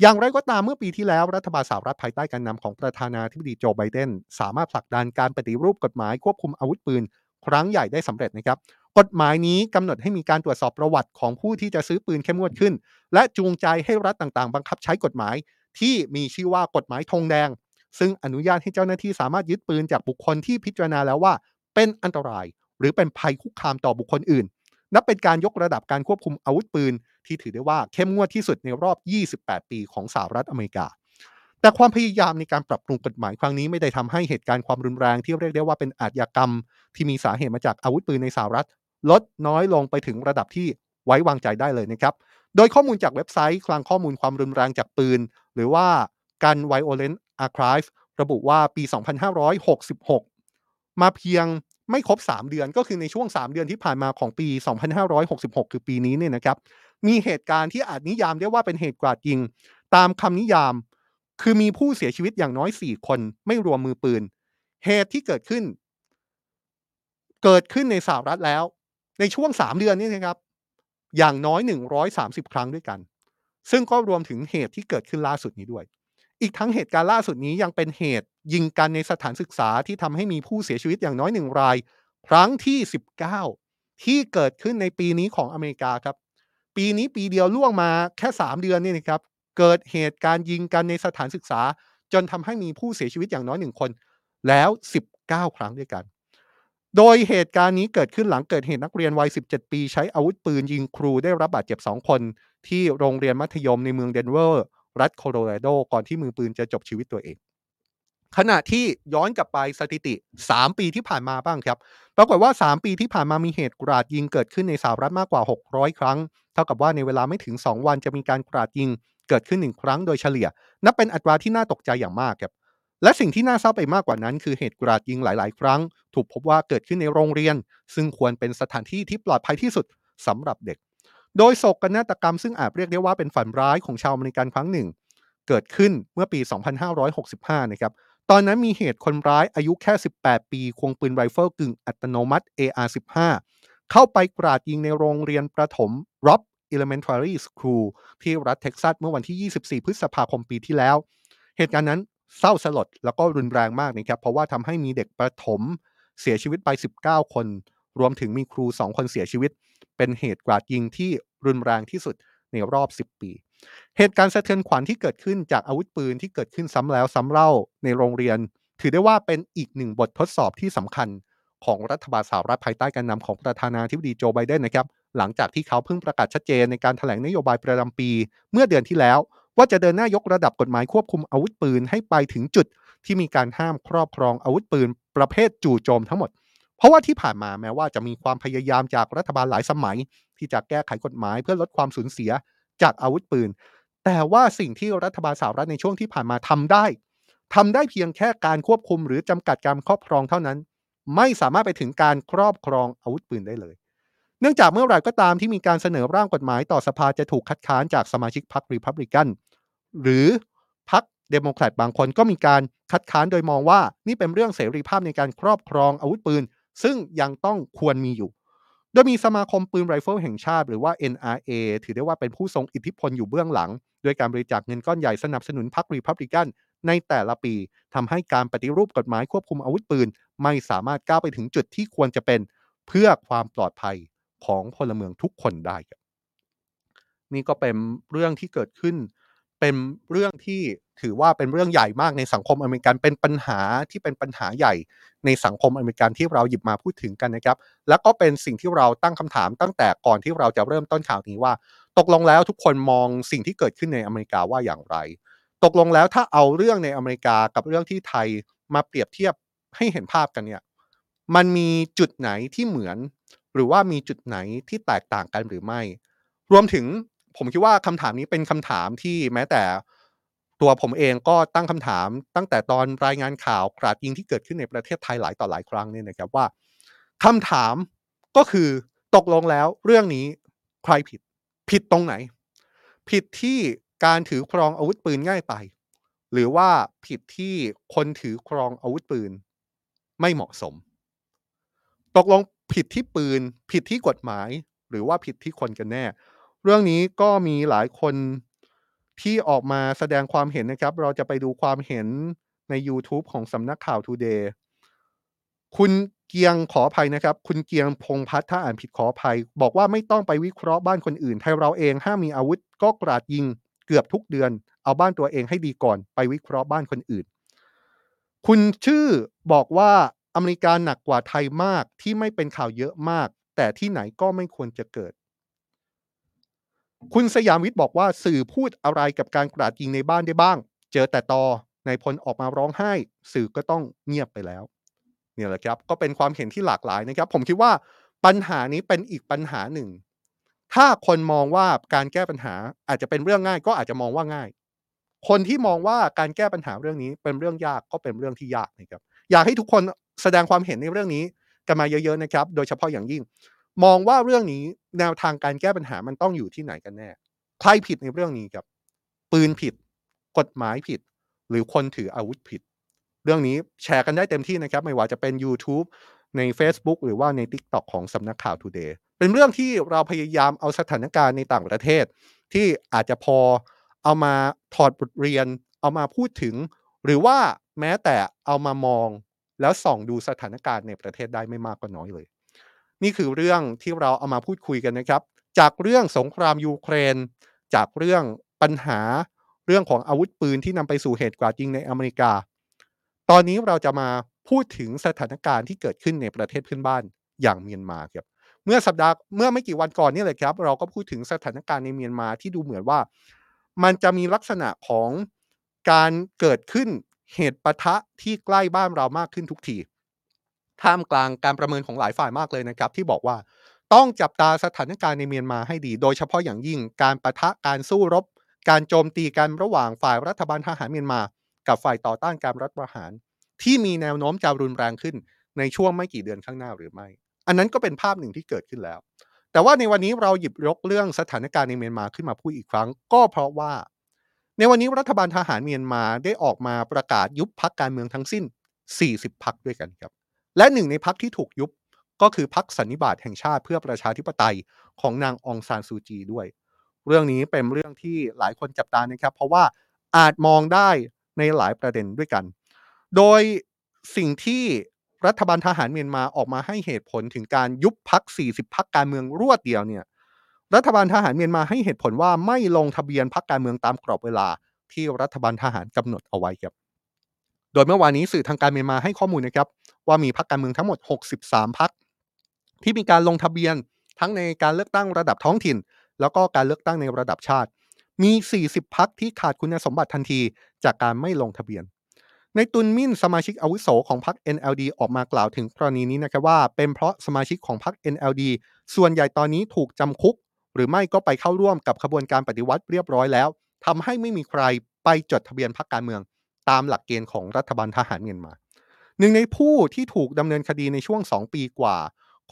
อย่างไรก็ตามเมื่อปีที่แล้วรัฐบาลสหรัฐภายใต้การนำของประธานาธิบดีโจไบเดนสามารถผลักดันการปฏิรูปกฎหมายควบคุมอาวุธปืน ครั้งใหญ่ได้สำเร็จนะครับกฎหมายนี้กำหนดให้มีการตรวจสอบประวัติของผู้ที่จะซื้อปืนเข้มงวดขึ้น และจูงใจให้รัฐต่างๆ บังคับใช้กฎหมาย ที่มีชื่อว่ากฎหมายธงแดง ซึ่งอนุญาตให้เจ้าหน้าที่สามารถยึดปืนจากบุคคลที่พิจารณาแล้วว่า เป็นอันตราย หรือเป็นภัยคุกคามต่อบุคคลอื่น นับเป็นการยกระดับการควบคุมอาวุธปืน ที่ถือได้ว่าเข้มงวดที่สุดในรอบ 28 ปีของสหรัฐอเมริกาแต่ความพยายามในการปรับปรุงกฎหมายครั้งนี้ไม่ได้ทำให้เหตุการณ์ความรุนแรงที่เรียกได้ว่าเป็นอาชญากรรม ที่มีสาเหตุมาจากอาวุธปืนในสหรัฐ ลดน้อยลงไปถึงระดับที่ไว้วางใจได้เลยนะครับ โดยข้อมูลจากเว็บไซต์ คลังข้อมูลความรุนแรงจากปืน หรือว่ากัน Violent Archive ระบุว่าปี 2566 มาเพียงไม่ครบ 3 เดือนก็คือในช่วง 3 เดือนที่ผ่านมาของปี 2566 คือปีนี้เนี่ยนะครับ มีเหตุการณ์ที่อาจนิยามได้ว่าเป็นเหตุกราดยิง ตามคำนิยาม คือมีผู้เสียชีวิตอย่างน้อย 4 คนไม่รวมมือปืน เหตุที่เกิดขึ้น เกิดขึ้นในสหรัฐแล้ว ในช่วง 3 เดือนนี้นะครับ อย่างน้อย 130 ครั้งด้วยกัน ซึ่งก็รวมถึงเหตุที่เกิดขึ้นล่าสุดนี้ด้วย อีกทั้งเหตุการณ์ล่าสุดนี้ยังเป็นเหตุยิงกันในสถานศึกษาที่ทำให้มีผู้เสียชีวิตอย่างน้อยหนึ่งราย ครั้งที่ 19 ที่เกิดขึ้นในปีนี้ของอเมริกาครับ ปีนี้ปีเดียวล่วงมาแค่ 3 เดือนนี่นะครับเกิดเหตุการณ์ยิงกันในสถานศึกษา จนทำให้มีผู้เสียชีวิตอย่างน้อยหนึ่งคน แล้ว 19 ครั้งด้วยกัน โดยเหตุการณ์นี้เกิดขึ้นหลังเกิดเหตุนักเรียนวัย 17 ปี ใช้อาวุธปืนยิงครูได้รับบาดเจ็บ 2 คน ที่โรงเรียนมัธยมในเมืองเดนเวอร์ รัฐโคโลราโด ก่อนที่มือปืนจะจบชีวิตตัวเอง ขณะที่ย้อนกลับไปสถิติ 3 ปีที่ผ่านมาบ้างครับ ปรากฏว่า 3 ปีที่ผ่านมามีเหตุกราดยิงเกิดขึ้นในสหรัฐมากกว่า 600 ครั้ง เท่ากับว่าในเวลาไม่ถึง 2 วันจะมีการกราดยิงเกิดขึ้น1ครั้งโดยเฉลี่ย นับเป็นอัตราที่น่าตกใจอย่างมากครับ และสิ่งที่น่าเศร้าไปมากกว่านั้น คือเหตุกราดยิงหลาย ๆ ครั้ง ถูกพบว่าเกิดขึ้นในโรงเรียน ซึ่งควรเป็นสถานที่ที่ปลอดภัยที่สุดสำหรับเด็ก โดยโศกนาฏกรรมซึ่งอาจเรียกได้ว่าเป็นฝันร้ายของชาวอเมริกันครั้งหนึ่ง เกิดขึ้นเมื่อปี 2565 นะครับตอนนั้นมีเหตุคนร้ายอายุแค่ 18 ปีควงปืนไรเฟิลกึ่งอัตโนมัติ AR-15 เข้าไปกราดยิงในโรงเรียนประถม Rob Elementary School ที่รัฐเท็กซัสเมื่อวันที่ 24 พฤษภาคมปีที่แล้ว เหตุการณ์นั้น เศร้าสลดแล้วก็รุนแรงมากนะครับ เพราะว่าทำให้มีเด็กประถมเสียชีวิตไป 19 คน รวมถึงมีครู 2 คนเสียชีวิต เป็นเหตุกราดยิงที่รุนแรงที่สุดในรอบ 10 ปี เหตุการณ์สะเทือนขวัญที่เกิดขึ้นจากอาวุธปืนที่เกิดขึ้นซ้ำแล้วซ้ำเล่าในโรงเรียน ถือได้ว่าเป็นอีกหนึ่งบททดสอบที่สำคัญของรัฐบาลสหรัฐภายใต้การนำของประธานาธิบดีโจไบเดนนะครับหลังจากที่เขาเพิ่งประกาศชัดเจนในการถแถลงนโยบายประจำปี เมื่อเดือนที่แล้ว ว่าจะเดินหน้ายกระดับกฎหมายควบคุมอาวุธปืนให้ไปถึงจุดที่มีการห้ามครอบครองอาวุธปืนประเภทจู่โจมทั้งหมด เพราะว่าที่ผ่านมาแม้ว่าจะมีความพยายามจากรัฐบาลหลายสมัย ที่จะแก้ไขกฎหมายเพื่อลดความสูญเสียจากอาวุธปืน แต่ว่าสิ่งที่รัฐบาลสหรัฐในช่วงที่ผ่านมาทำได้ทำได้เพียงแค่การควบคุมหรือจำกัดการครอบครองเท่านั้น ไม่สามารถไปถึงการครอบครองอาวุธปืนได้เลยเนื่องจากเมื่อไหร่ก็ตามที่มีการเสนอร่างกฎหมายต่อสภาจะถูกคัดค้านจากสมาชิกพรรครีพับลิกัน หรือพรรคเดโมแครตบางคนก็มีการคัดค้านโดยมองว่านี่เป็นเรื่องเสรีภาพในการครอบครองอาวุธปืน ซึ่งยังต้องควรมีอยู่ โดยมีสมาคมปืนไรเฟิลแห่งชาติ หรือว่า NRA ถือได้ว่าเป็นผู้ทรงอิทธิพลอยู่เบื้องหลังด้วยการบริจาคเงินก้อนใหญ่สนับสนุนพรรครีพับลิกันในแต่ละปีทำให้การปฏิรูปกฎหมายควบคุมอาวุธปืน ไม่สามารถก้าวไปถึงจุดที่ควรจะเป็น เพื่อความปลอดภัยของพลเมืองทุกคนได้ครับนี่ก็เป็นเรื่องที่เกิดขึ้น เป็นเรื่องที่ถือว่าเป็นเรื่องใหญ่มากในสังคมอเมริกันเป็นปัญหาที่เป็นปัญหาใหญ่ในสังคมอเมริกันที่เราหยิบมาพูดถึงกันนะครับ แล้วก็เป็นสิ่งที่เราตั้งคำถามตั้งแต่ก่อนที่เราจะเริ่มต้นข่าวนี้ว่า ตกลงแล้วทุกคนมองสิ่งที่เกิดขึ้นในอเมริกาว่าอย่างไร ตกลงแล้วถ้าเอาเรื่องในอเมริกากับเรื่องที่ไทยมาเปรียบเทียบให้เห็นภาพกันเนี่ยมันมีจุดไหนที่เหมือน หรือว่ามีจุดไหนที่แตกต่างกันหรือไม่ รวมถึง ผมคิดว่าคำถามนี้เป็นคำถามที่แม้แต่ตัวผมเองก็ตั้งคำถามตั้งแต่ตอนรายงานข่าวกราดยิงที่เกิดขึ้นในประเทศไทยหลายต่อหลายครั้งเนี่ยนะครับว่าคำถามก็คือตกลงแล้วเรื่องนี้ใครผิด ผิดตรงไหน ผิดที่การถือครองอาวุธปืนง่ายไป หรือว่าผิดที่คนถือครองอาวุธปืน ไม่เหมาะสม ตกลงผิดที่ปืน ผิดที่กฎหมาย หรือว่าผิดที่คนกันแน่ เรื่องนี้ก็มีหลายคนที่ออกมาแสดงความเห็นนะครับ เราจะไปดูความเห็นใน YouTube ของสำนักข่าว Today คุณเกียงขออภัยนะครับ คุณเกียงพงพัฒน์ถ้าอ่านผิดขออภัย บอกว่าไม่ต้องไปวิเคราะห์บ้านคนอื่น ไทยเราเองห้ามมีอาวุธก็กราดยิงเกือบทุกเดือน เอาบ้านตัวเองให้ดีก่อนไปวิเคราะห์บ้านคนอื่น คุณชื่อบอกว่าอเมริกาหนักกว่าไทยมากที่ไม่เป็นข่าวเยอะมาก แต่ที่ไหนก็ไม่ควรจะเกิด คุณสยามวิทย์บอกว่าสื่อพูดอะไรกับการกราดยิงในบ้านได้บ้าง เจอแต่ตอนายพลออกมาร้องไห้ สื่อก็ต้องเงียบไปแล้ว เนี่ยแหละครับก็เป็นความเห็นที่หลากหลายนะครับ ผมคิดว่าปัญหานี้เป็นอีกปัญหาหนึ่ง ถ้าคนมองว่าการแก้ปัญหาอาจจะเป็นเรื่องง่ายก็อาจจะมองว่าง่าย คนที่มองว่าการแก้ปัญหาเรื่องนี้เป็นเรื่องยากก็เป็นเรื่องที่ยากนะครับ อยากให้ทุกคนแสดงความเห็นในเรื่องนี้กันมาเยอะๆนะครับ โดยเฉพาะอย่างยิ่ง มองว่าเรื่องนี้แนวทางการแก้ปัญหามันต้องอยู่ที่ไหนกันแน่ใครผิดในเรื่องนี้ครับ ปืนผิด กฎหมายผิด หรือคนถืออาวุธผิด เรื่องนี้แชร์กันได้เต็มที่นะครับ ไม่ว่าจะเป็น YouTube ใน Facebook หรือว่าใน TikTok ของสำนักข่าว Today เป็นเรื่องที่เราพยายามเอาสถานการณ์ในต่างประเทศ ที่อาจจะพอเอามาถอดบทเรียน เอามาพูดถึง หรือว่าแม้แต่เอามามอง แล้วส่องดูสถานการณ์ในประเทศได้ไม่มากก็น้อยเลย นี่คือเรื่องที่เราเอามาพูดคุยกันนะครับ จากเรื่องสงครามยูเครน จากเรื่องปัญหาเรื่องของอาวุธปืนที่นำไปสู่เหตุกราดยิงในอเมริกา ตอนนี้เราจะมาพูดถึงสถานการณ์ที่เกิดขึ้นในประเทศเพื่อนบ้านอย่างเมียนมาครับเมื่อสัปดาห์เมื่อไม่กี่วันก่อนนี่เลยครับ เราก็พูดถึงสถานการณ์ในเมียนมาที่ดูเหมือนว่า มันจะมีลักษณะของการเกิดขึ้นเหตุปะทะที่ใกล้บ้านเรามากขึ้นทุกที ท่ามกลางการประเมินของหลายฝ่ายมากเลยนะครับ ที่บอกว่าต้องจับตาสถานการณ์ในเมียนมาให้ดี โดยเฉพาะอย่างยิ่งการปะทะการสู้รบ การโจมตีกันระหว่างฝ่ายรัฐบาลทหารเมียนมา กับฝ่ายต่อต้านการรัฐประหาร ที่มีแนวโน้มจะรุนแรงขึ้นในช่วงไม่กี่เดือนข้างหน้าหรือไม่ อันนั้นก็เป็นภาพหนึ่งที่เกิดขึ้นแล้ว แต่ว่าในวันนี้เราหยิบยกเรื่องสถานการณ์ในเมียนมาขึ้นมาพูดอีกครั้ง ก็เพราะว่า ในวันนี้รัฐบาลทหารเมียนมาได้ออกมาประกาศยุบพักการเมืองทั้งสิ้น 40 พักด้วยกันครับ และหนึ่งในพักที่ถูกยุบก็คือพักสันนิบาตแห่งชาติเพื่อประชาธิปไตยของนางองซานซูจีด้วย เรื่องนี้เป็นเรื่องที่หลายคนจับตานะครับ เพราะว่าอาจมองได้ในหลายประเด็นด้วยกัน โดยสิ่งที่รัฐบาลทหารเมียนมาออกมาให้เหตุผลถึงการยุบพัก 40 พักการเมืองรวดเดียวเนี่ย รัฐบาลทหารเมียนมาให้เหตุผลว่าไม่ลงทะเบียนพักการเมืองตามกรอบเวลาที่รัฐบาลทหารกำหนดเอาไว้ครับ ดยเมื่อวานนี้สื่อทางการเมียนมาให้ข้อมูลนะครับว่ามีพักการเมืองทั้งหมด 63พักที่มีการลงทะเบียนทั้งในการเลือกตั้งระดับท้องถิ่น แล้วก็การเลือกตั้งในระดับชาติ มี 40พักที่ขาดคุณสมบัติทันทีจากการไม่ลงทะเบียน ในตุนมินสมาชิกอาวุโสของพรรค NLD ออกมากล่าวถึงกรณีนี้นะครับว่า เป็นเพราะสมาชิกของพรรค NLD ส่วนใหญ่ตอนนี้ถูกจำคุก หรือไม่ก็ไปเข้าร่วมกับขบวนการปฏิวัติเรียบร้อยแล้วทำให้ไม่มีใครไปจดทะเบียนพรรคการเมือง ตามหลักเกณฑ์ของรัฐบาลทหารเมียนมา หนึ่งในผู้ที่ถูกดำเนินคดีในช่วง 2 ปีกว่า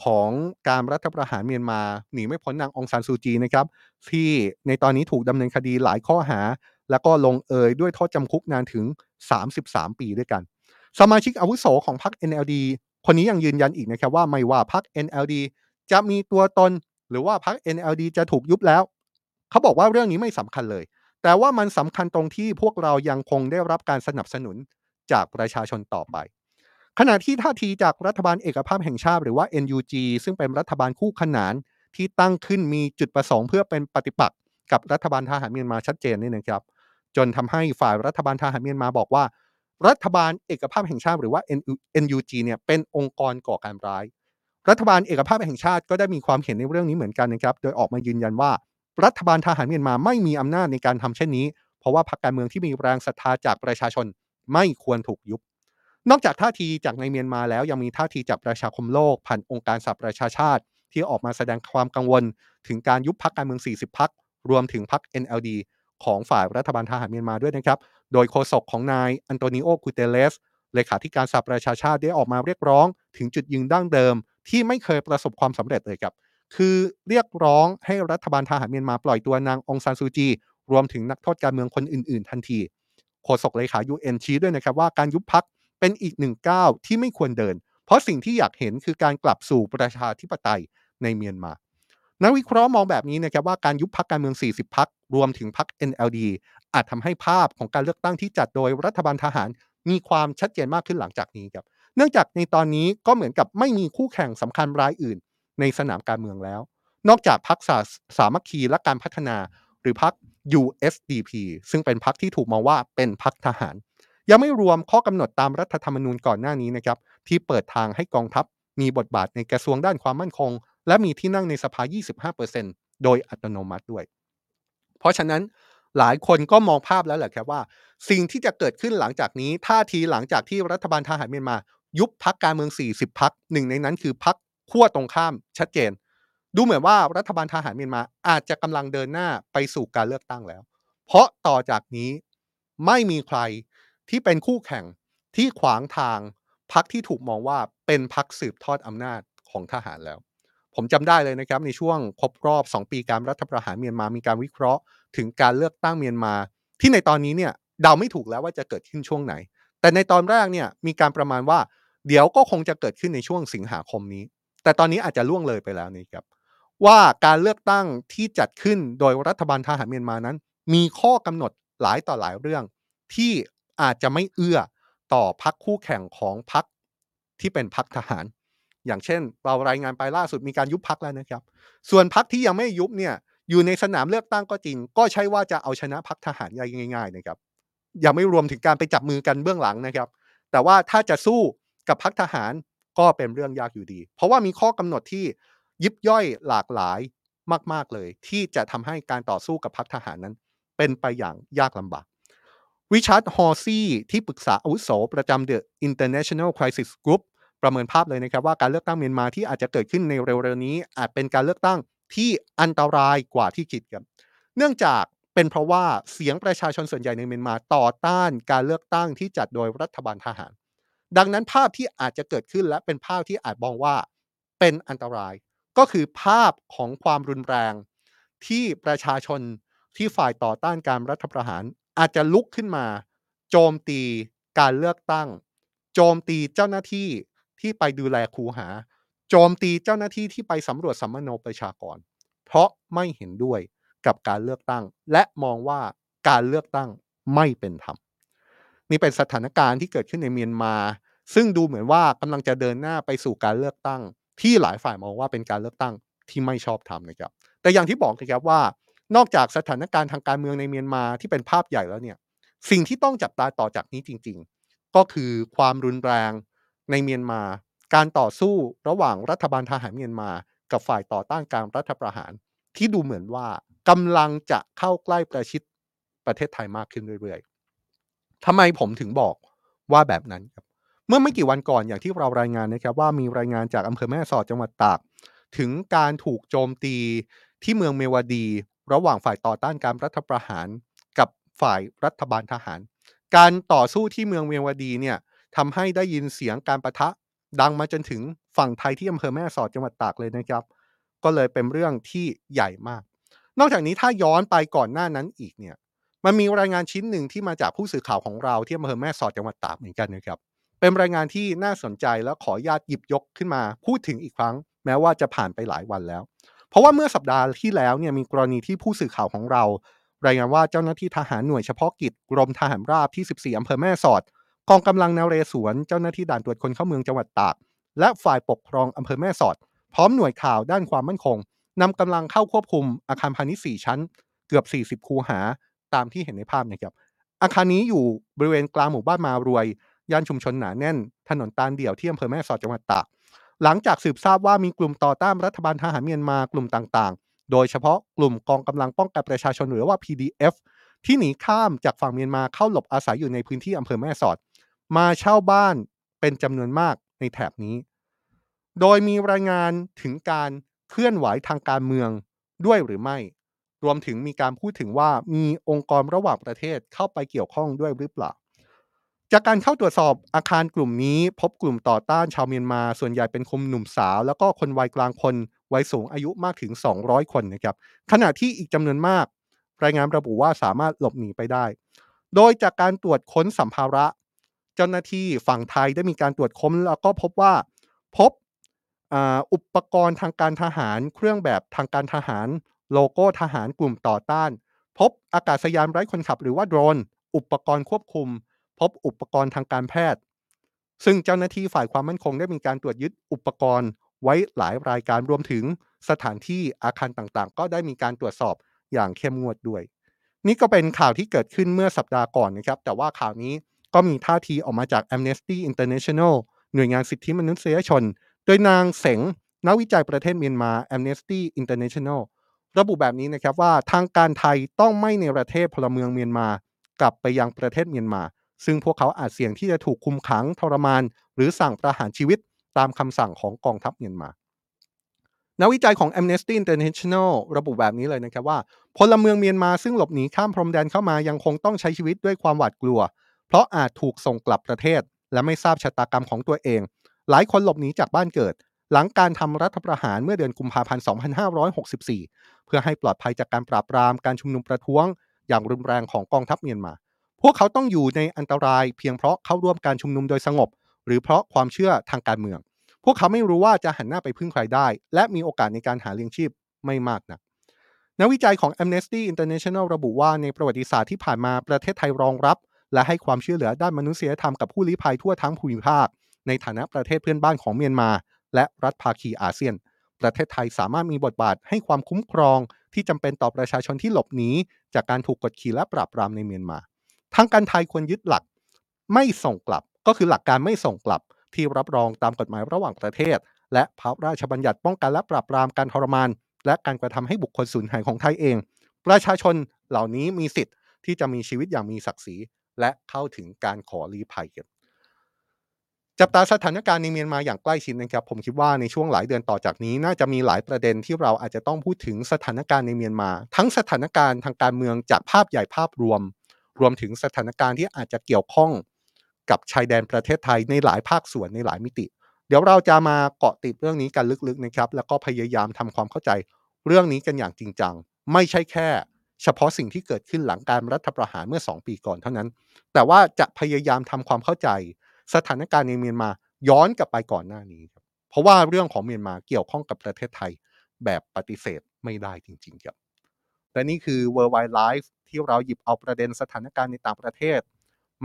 ของการรัฐประหารเมียนมาหนีไม่พ้นนางองซานซูจีนะครับที่ในตอนนี้ถูกดำเนินคดีหลายข้อหา แล้วก็ลงเอยด้วยโทษจำคุกนานถึง 33 ปีด้วยกัน สมาชิกอาวุโสของพรรค NLD คนนี้ยังยืนยันอีกนะครับว่าไม่ว่าพรรค NLD จะมีตัวตน หรือว่าพรรค NLD จะถูกยุบแล้ว เขาบอกว่าเรื่องนี้ไม่สำคัญเลย แต่ว่ามันสำคัญตรงที่พวกเรายังคงได้รับการสนับสนุนจากประชาชนต่อไป ขณะที่ท่าทีจากรัฐบาลเอกภาพแห่งชาติหรือว่า NUG ซึ่งเป็นรัฐบาลคู่ขนานที่ตั้งขึ้นมีจุดประสงค์เพื่อเป็นปฏิปักษ์กับรัฐบาลทหารเมียนมาชัดเจนนี่นะครับ จนทำให้ฝ่ายรัฐบาลทหารเมียนมาบอกว่า รัฐบาลเอกภาพแห่งชาติหรือว่า NUG เนี่ยเป็นองค์กรก่อการร้าย รัฐบาลเอกภาพแห่งชาติก็ได้มีความเห็นในเรื่องนี้เหมือนกันนะครับ โดยออกมายืนยันว่า รัฐบาลทหารเมียนมาไม่มีอำนาจในการทำเช่นนี้ เพราะว่าพรรคการเมืองที่มีแรงศรัทธาจากประชาชนไม่ควรถูกยุบ นอกจากท่าทีจากในเมียนมาแล้วยังมีท่าทีจากประชาคมโลกผ่านองค์การสหประชาชาติ ที่ออกมาแสดงความกังวล ถึงการยุบพรรคการเมือง 40พรรครวมถึงพรรค NLD ของฝ่ายรัฐบาลทหารเมียนมาด้วยนะครับ โดยโฆษกของนายอันโตนิโอกูเตเลสเลขาธิการสหประชาชาติได้ออกมาเรียกร้อง ถึงจุดยืนดั้งเดิม ที่ไม่เคยประสบความสำเร็จเลยครับ คือเรียกร้องให้รัฐบาลทหารเมียนมาปล่อยตัวนางองซานซูจี รวมถึงนักโทษการเมืองคนอื่น ๆ ทันทีโฆษกเลขา UN ชี้ด้วยนะครับว่าการยุบพักเป็นอีกหนึ่งก้าวที่ไม่ควรเดิน เพราะสิ่งที่อยากเห็นคือการกลับสู่ประชาธิปไตยในเมียนมานักวิเคราะห์มองแบบนี้นะครับว่าการยุบพักการเมือง 40 พักรวมถึงพัก NLD อาจทำให้ภาพของการเลือกตั้งที่จัดโดยรัฐบาลทหารมีความชัดเจนมากขึ้นหลังจากนี้ครับ เนื่องจากในตอนนี้ก็เหมือนกับไม่มีคู่แข่งสำคัญรายอื่น ในสนามการเมืองแล้ว นอกจากพักสาสามัคคีและการพัฒนา หรือพัก USDP ซึ่งเป็นพักที่ถูกมองว่าเป็นพักทหาร ยังไม่รวมข้อกำหนดตามรัฐธรรมนูญก่อนหน้านี้นะครับที่เปิดทางให้กองทัพมีบทบาทในกระทรวงด้านความมั่นคง และมีที่นั่งในสภา 25%โดยอัตโนมัติด้วย เพราะฉะนั้นหลายคนก็มองภาพแล้วแหละครับว่า สิ่งที่จะเกิดขึ้นหลังจากนี้ท่าทีหลังจากที่รัฐบาลทหารเมียนมา ยุบพักการเมือง 40 พักหนึ่งในนั้นคือพัก ขั้วตรงข้ามชัดเจน ดูเหมือนว่ารัฐบาลทหารเมียนมาอาจจะกำลังเดินหน้าไปสู่การเลือกตั้งแล้ว เพราะต่อจากนี้ไม่มีใครที่เป็นคู่แข่งที่ขวางทางพักที่ถูกมองว่าเป็นพักสืบทอดอำนาจของทหารแล้ว ผมจำได้เลยนะครับ ในช่วงครบรอบ 2 ปีการรัฐประหารเมียนมามีการวิเคราะห์ ถึงการเลือกตั้งเมียนมา ที่ในตอนนี้เนี่ยเดาไม่ถูกแล้วว่าจะเกิดขึ้นช่วงไหน แต่ในตอนแรกเนี่ยมีการประมาณว่า เดี๋ยวก็คงจะเกิดขึ้นในช่วงสิงหาคมนี้ แต่ตอนนี้อาจจะล่วงเลยไปแล้วนี่ครับ ว่าการเลือกตั้งที่จัดขึ้นโดยรัฐบาลทหารเมียนมานั้น มีข้อกำหนดหลายต่อหลายเรื่อง ที่อาจจะไม่เอื้อต่อพักคู่แข่งของพักที่เป็นพักทหาร อย่างเช่น เรารายงานไปล่าสุดมีการยุบพักแล้วนะครับ ส่วนพักที่ยังไม่ยุบเนี่ยอยู่ในสนามเลือกตั้งก็จริง ก็ใช่ว่าจะเอาชนะพักทหารง่ายๆนะครับยังไม่รวมถึงการไปจับมือกันเบื้องหลังนะครับ แต่ว่าถ้าจะสู้กับพักทหาร ก็เป็นเรื่องยากอยู่ดี เพราะว่ามีข้อกำหนดที่ยิบย่อยหลากหลายมาก ๆเลย ที่จะทำให้การต่อสู้กับพักทหารนั้น เป็นไปอย่างยากลำบากริชาร์ดฮอร์ซี่ที่ปรึกษาอาวุโสประจำ The International Crisis Group ประเมินภาพเลยนะครับว่าการเลือกตั้งเมียนมาที่อาจจะเกิดขึ้นในเร็วๆนี้ อาจเป็นการเลือกตั้งที่อันตรายกว่าที่คิดครับเนื่องจากเป็นเพราะว่าเสียงประชาชนส่วนใหญ่ในเมียนมาต่อต้านการเลือกตั้งที่จัดโดยรัฐบาลทหาร ดังนั้นภาพที่อาจจะเกิดขึ้นและเป็นภาพที่อาจมองว่าเป็นอันตราย ก็คือภาพของความรุนแรง ที่ประชาชนที่ฝ่ายต่อต้านการรัฐประหาร อาจจะลุกขึ้นมา โจมตีการเลือกตั้ง โจมตีเจ้าหน้าที่ที่ไปดูแลคูหา โจมตีเจ้าหน้าที่ที่ไปสำรวจสัมมโนประชากร เพราะไม่เห็นด้วยกับการเลือกตั้ง และมองว่าการเลือกตั้งไม่เป็นธรรม นี่เป็นสถานการณ์ที่เกิดขึ้นในเมียนมา ซึ่งดูเหมือนว่ากำลังจะเดินหน้าไปสู่การเลือกตั้ง ที่หลายฝ่ายมองว่าเป็นการเลือกตั้งที่ไม่ชอบธรรมนะครับ แต่อย่างที่บอกนะครับว่านอกจากสถานการณ์ทางการเมืองในเมียนมาที่เป็นภาพใหญ่แล้วเนี่ยสิ่งที่ต้องจับตาต่อจากนี้จริง ๆ ก็คือความรุนแรงในเมียนมา การต่อสู้ระหว่างรัฐบาลทหารเมียนมา กับฝ่ายต่อต้านการรัฐประหาร ที่ดูเหมือนว่ากำลังจะเข้าใกล้ประชิดประเทศไทยมากขึ้นเรื่อยๆ ทำไมผมถึงบอกว่าแบบนั้นครับ เมื่อไม่กี่วันก่อนอย่างที่เรารายงานนะครับ ว่ามีรายงานจากอำเภอแม่สอดจังหวัดตาก ถึงการถูกโจมตีที่เมืองเมวดี ระหว่างฝ่ายต่อต้านการรัฐประหารกับฝ่ายรัฐบาลทหาร การต่อสู้ที่เมืองเมวดีเนี่ยทำให้ได้ยินเสียงการประทะดังมาจนถึงฝั่งไทยที่อำเภอแม่สอดจังหวัดตากเลยนะครับ ก็เลยเป็นเรื่องที่ใหญ่มาก นอกจากนี้ถ้าย้อนไปก่อนหน้านั้นอีกเนี่ย มันมีรายงานชิ้นหนึ่งที่มาจากผู้สื่อข่าวของเราที่อำเภอแม่สอดจังหวัดตากเหมือนกันนะครับเป็นรายงานที่น่าสนใจแล้วขอญาตหยิบยกขึ้นมาพูดถึงอีกครั้ง แม้ว่าจะผ่านไปหลายวันแล้ว เพราะว่าเมื่อสัปดาห์ที่แล้วเนี่ยมีกรณีที่ผู้สื่อข่าวของเรา รายงานว่าเจ้าหน้าที่ทหารหน่วยเฉพาะกิจกรมทหารราบที่ 14อำเภอแม่สอดกองกำลังนเรศวรเจ้าหน้าที่ด่านตรวจคนเข้าเมืองจังหวัดตาก และฝ่ายปกครองอำเภอแม่สอด พร้อมหน่วยข่าวด้านความมั่นคงนำกำลังเข้าควบคุมอาคารพาณิชย์4ชั้น เกือบ 40 คูหา ตามที่เห็นในภาพนะครับ อาคารนี้อยู่บริเวณกลางหมู่บ้านมารวย ย่านชุมชนหนาแน่น ถนนตาลเดี่ยวที่อำเภอแม่สอดจังหวัดตาก หลังจากสืบทราบว่ามีกลุ่มต่อต้านรัฐบาลทหารเมียนมากลุ่มต่างๆ โดยเฉพาะกลุ่มกองกำลังป้องกันประชาชนหรือว่า PDF ที่หนีข้ามจากฝั่งเมียนมาเข้าหลบอาศัยอยู่ในพื้นที่อำเภอแม่สอด มาเช่าบ้านเป็นจำนวนมากในแถบนี้ โดยมีรายงานถึงการเคลื่อนไหวทางการเมืองด้วยหรือไม่ รวมถึงมีการพูดถึงว่ามีองค์กรระหว่างประเทศเข้าไปเกี่ยวข้องด้วยหรือเปล่า จากการเข้าตรวจสอบอาคารกลุ่มนี้ พบกลุ่มต่อต้านชาวเมียนมา ส่วนใหญ่เป็นคนหนุ่มสาว แล้วก็คนวัยกลางคนวัยสูงอายุมากถึง 200 คนนะครับขณะที่อีกจำนวนมาก รายงานระบุว่าสามารถหลบหนีไปได้ โดยจากการตรวจค้นสัมภาระ เจ้าหน้าที่ฝั่งไทยได้มีการตรวจค้นแล้วก็พบว่าพบอุปกรณ์ทางการทหาร เครื่องแบบทางการทหาร โลโก้ทหารกลุ่มต่อต้าน พบอากาศยานไร้คนขับหรือว่าโดรน อุปกรณ์ควบคุม พบอุปกรณ์ทางการแพทย์ ซึ่งเจ้าหน้าที่ฝ่ายความมั่นคงได้มีการตรวจยึดอุปกรณ์ไว้หลายรายการรวมถึงสถานที่อาคารต่างๆ ก็ได้มีการตรวจสอบอย่างเข้มงวดด้วย นี่ก็เป็นข่าวที่เกิดขึ้นเมื่อสัปดาห์ก่อนนะครับ แต่ว่าข่าวนี้ก็มีท่าทีออกมาจาก Amnesty International หน่วยงานสิทธิมนุษยชน โดยนางเสงนักวิจัยประเทศเมียนมา Amnesty International ระบุแบบนี้นะครับว่าทางการไทยต้องไม่ในประเทศพลเมืองเมียนมา กลับไปยังประเทศเมียนมา ซึ่งพวกเขาอาจเสี่ยงที่จะถูกคุมขังทรมาน หรือสั่งประหารชีวิตตามคำสั่งของกองทัพเมียนมานักวิจัยของ Amnesty International ระบุแบบนี้เลยนะครับว่า พลเมืองเมียนมาซึ่งหลบหนีข้ามพรมแดนเข้ามายังคงต้องใช้ชีวิตด้วยความหวาดกลัว เพราะอาจถูกส่งกลับประเทศ และไม่ทราบชะตากรรมของตัวเอง หลายคนหลบหนีจากบ้านเกิด หลังการทำรัฐประหารเมื่อเดือนกุมภาพันธ์ 2564 เพื่อให้ปลอดภัยจากการปราบปรามการชุมนุมประท้วง อย่างรุนแรงของกองทัพเมียนมา พวกเขาต้องอยู่ในอันตรายเพียงเพราะเข้าร่วมการชุมนุมโดยสงบ หรือเพราะความเชื่อทางการเมือง พวกเขาไม่รู้ว่าจะหันหน้าไปพึ่งใครได้ และมีโอกาสในการหาเลี้ยงชีพไม่มากนะักนักวิจัยของ Amnesty International ระบุว่าในประวัติศาสตร์ที่ผ่านมาประเทศไทยรองรับ และให้ความช่วยเหลือด้านมนุษยธรรมกับผู้ลี้ภัยทั่วทั้งภูมิภาค ในฐานะประเทศเพื่อนบ้านของเมียนมา และรัฐภาคีอาเซียน ประเทศไทยสามารถมีบทบาทให้ความคุ้มครองที่จำเป็นต่อประชาชนที่หลบหนีจากการถูกกดขี่และปราบปรามในเมียนมา ทางการไทยควรยึดหลักไม่ส่งกลับ ก็คือหลักการไม่ส่งกลับ ที่รับรองตามกฎหมายระหว่างประเทศ และพระราชบัญญัติป้องกันและปราบปรามการทรมาน และการกระทำให้บุคคลสูญหายของไทยเอง ประชาชนเหล่านี้มีสิทธิ์ที่จะมีชีวิตอย่างมีศักดิ์ศรีและเข้าถึงการขอลี้ภัยกัน จับตาสถานการณ์ในเมียนมาอย่างใกล้ชิดนะครับ ผมคิดว่าในช่วงหลายเดือนต่อจากนี้ น่าจะมีหลายประเด็นที่เราอาจจะต้องพูดถึงสถานการณ์ในเมียนมา ทั้งสถานการณ์ทางการเมืองจากภาพใหญ่ภาพรวม รวมถึงสถานการณ์ที่อาจจะเกี่ยวข้องกับชายแดนประเทศไทยในหลายภาคส่วนในหลายมิติ เดี๋ยวเราจะมาเกาะติดเรื่องนี้กันลึกๆนะครับ แล้วก็พยายามทำความเข้าใจเรื่องนี้กันอย่างจริงจังไม่ใช่แค่ เฉพาะสิ่งที่เกิดขึ้นหลังการรัฐประหารเมื่อ 2 ปีก่อนเท่านั้น แต่ว่าจะพยายามทำความเข้าใจ สถานการณ์ในเมียนมาย้อนกลับไปก่อนหน้านี้ครับเพราะว่าเรื่องของเมียนมาเกี่ยวข้องกับประเทศไทยแบบปฏิเสธไม่ได้จริง ๆ ครับและนี่คือ Worldwide Life ที่เราหยิบเอาประเด็นสถานการณ์ในต่างประเทศ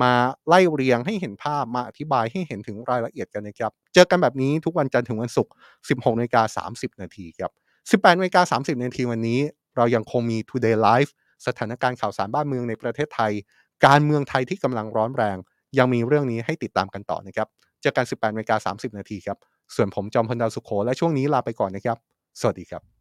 มาไล่เรียงให้เห็นภาพมาอธิบายให้เห็นถึงรายละเอียดกันนะครับ เจอกันแบบนี้ทุกวันจันทร์ถึงวันศุกร์ 16นาฬิกา30 นาทีครับ 18นาฬิกา30 นาทีวันนี้ เรายังคงมี Today Live สถานการณ์ข่าวสารบ้านเมืองในประเทศไทย การเมืองไทยที่กำลังร้อนแรง ยังมีเรื่องนี้ให้ติดตามกันต่อนะครับ เจอกัน 18นาฬิกา30 นาทีครับ ส่วนผมจอมพลดาวสุขโขและช่วงนี้ลาไปก่อนนะครับ สวัสดีครับ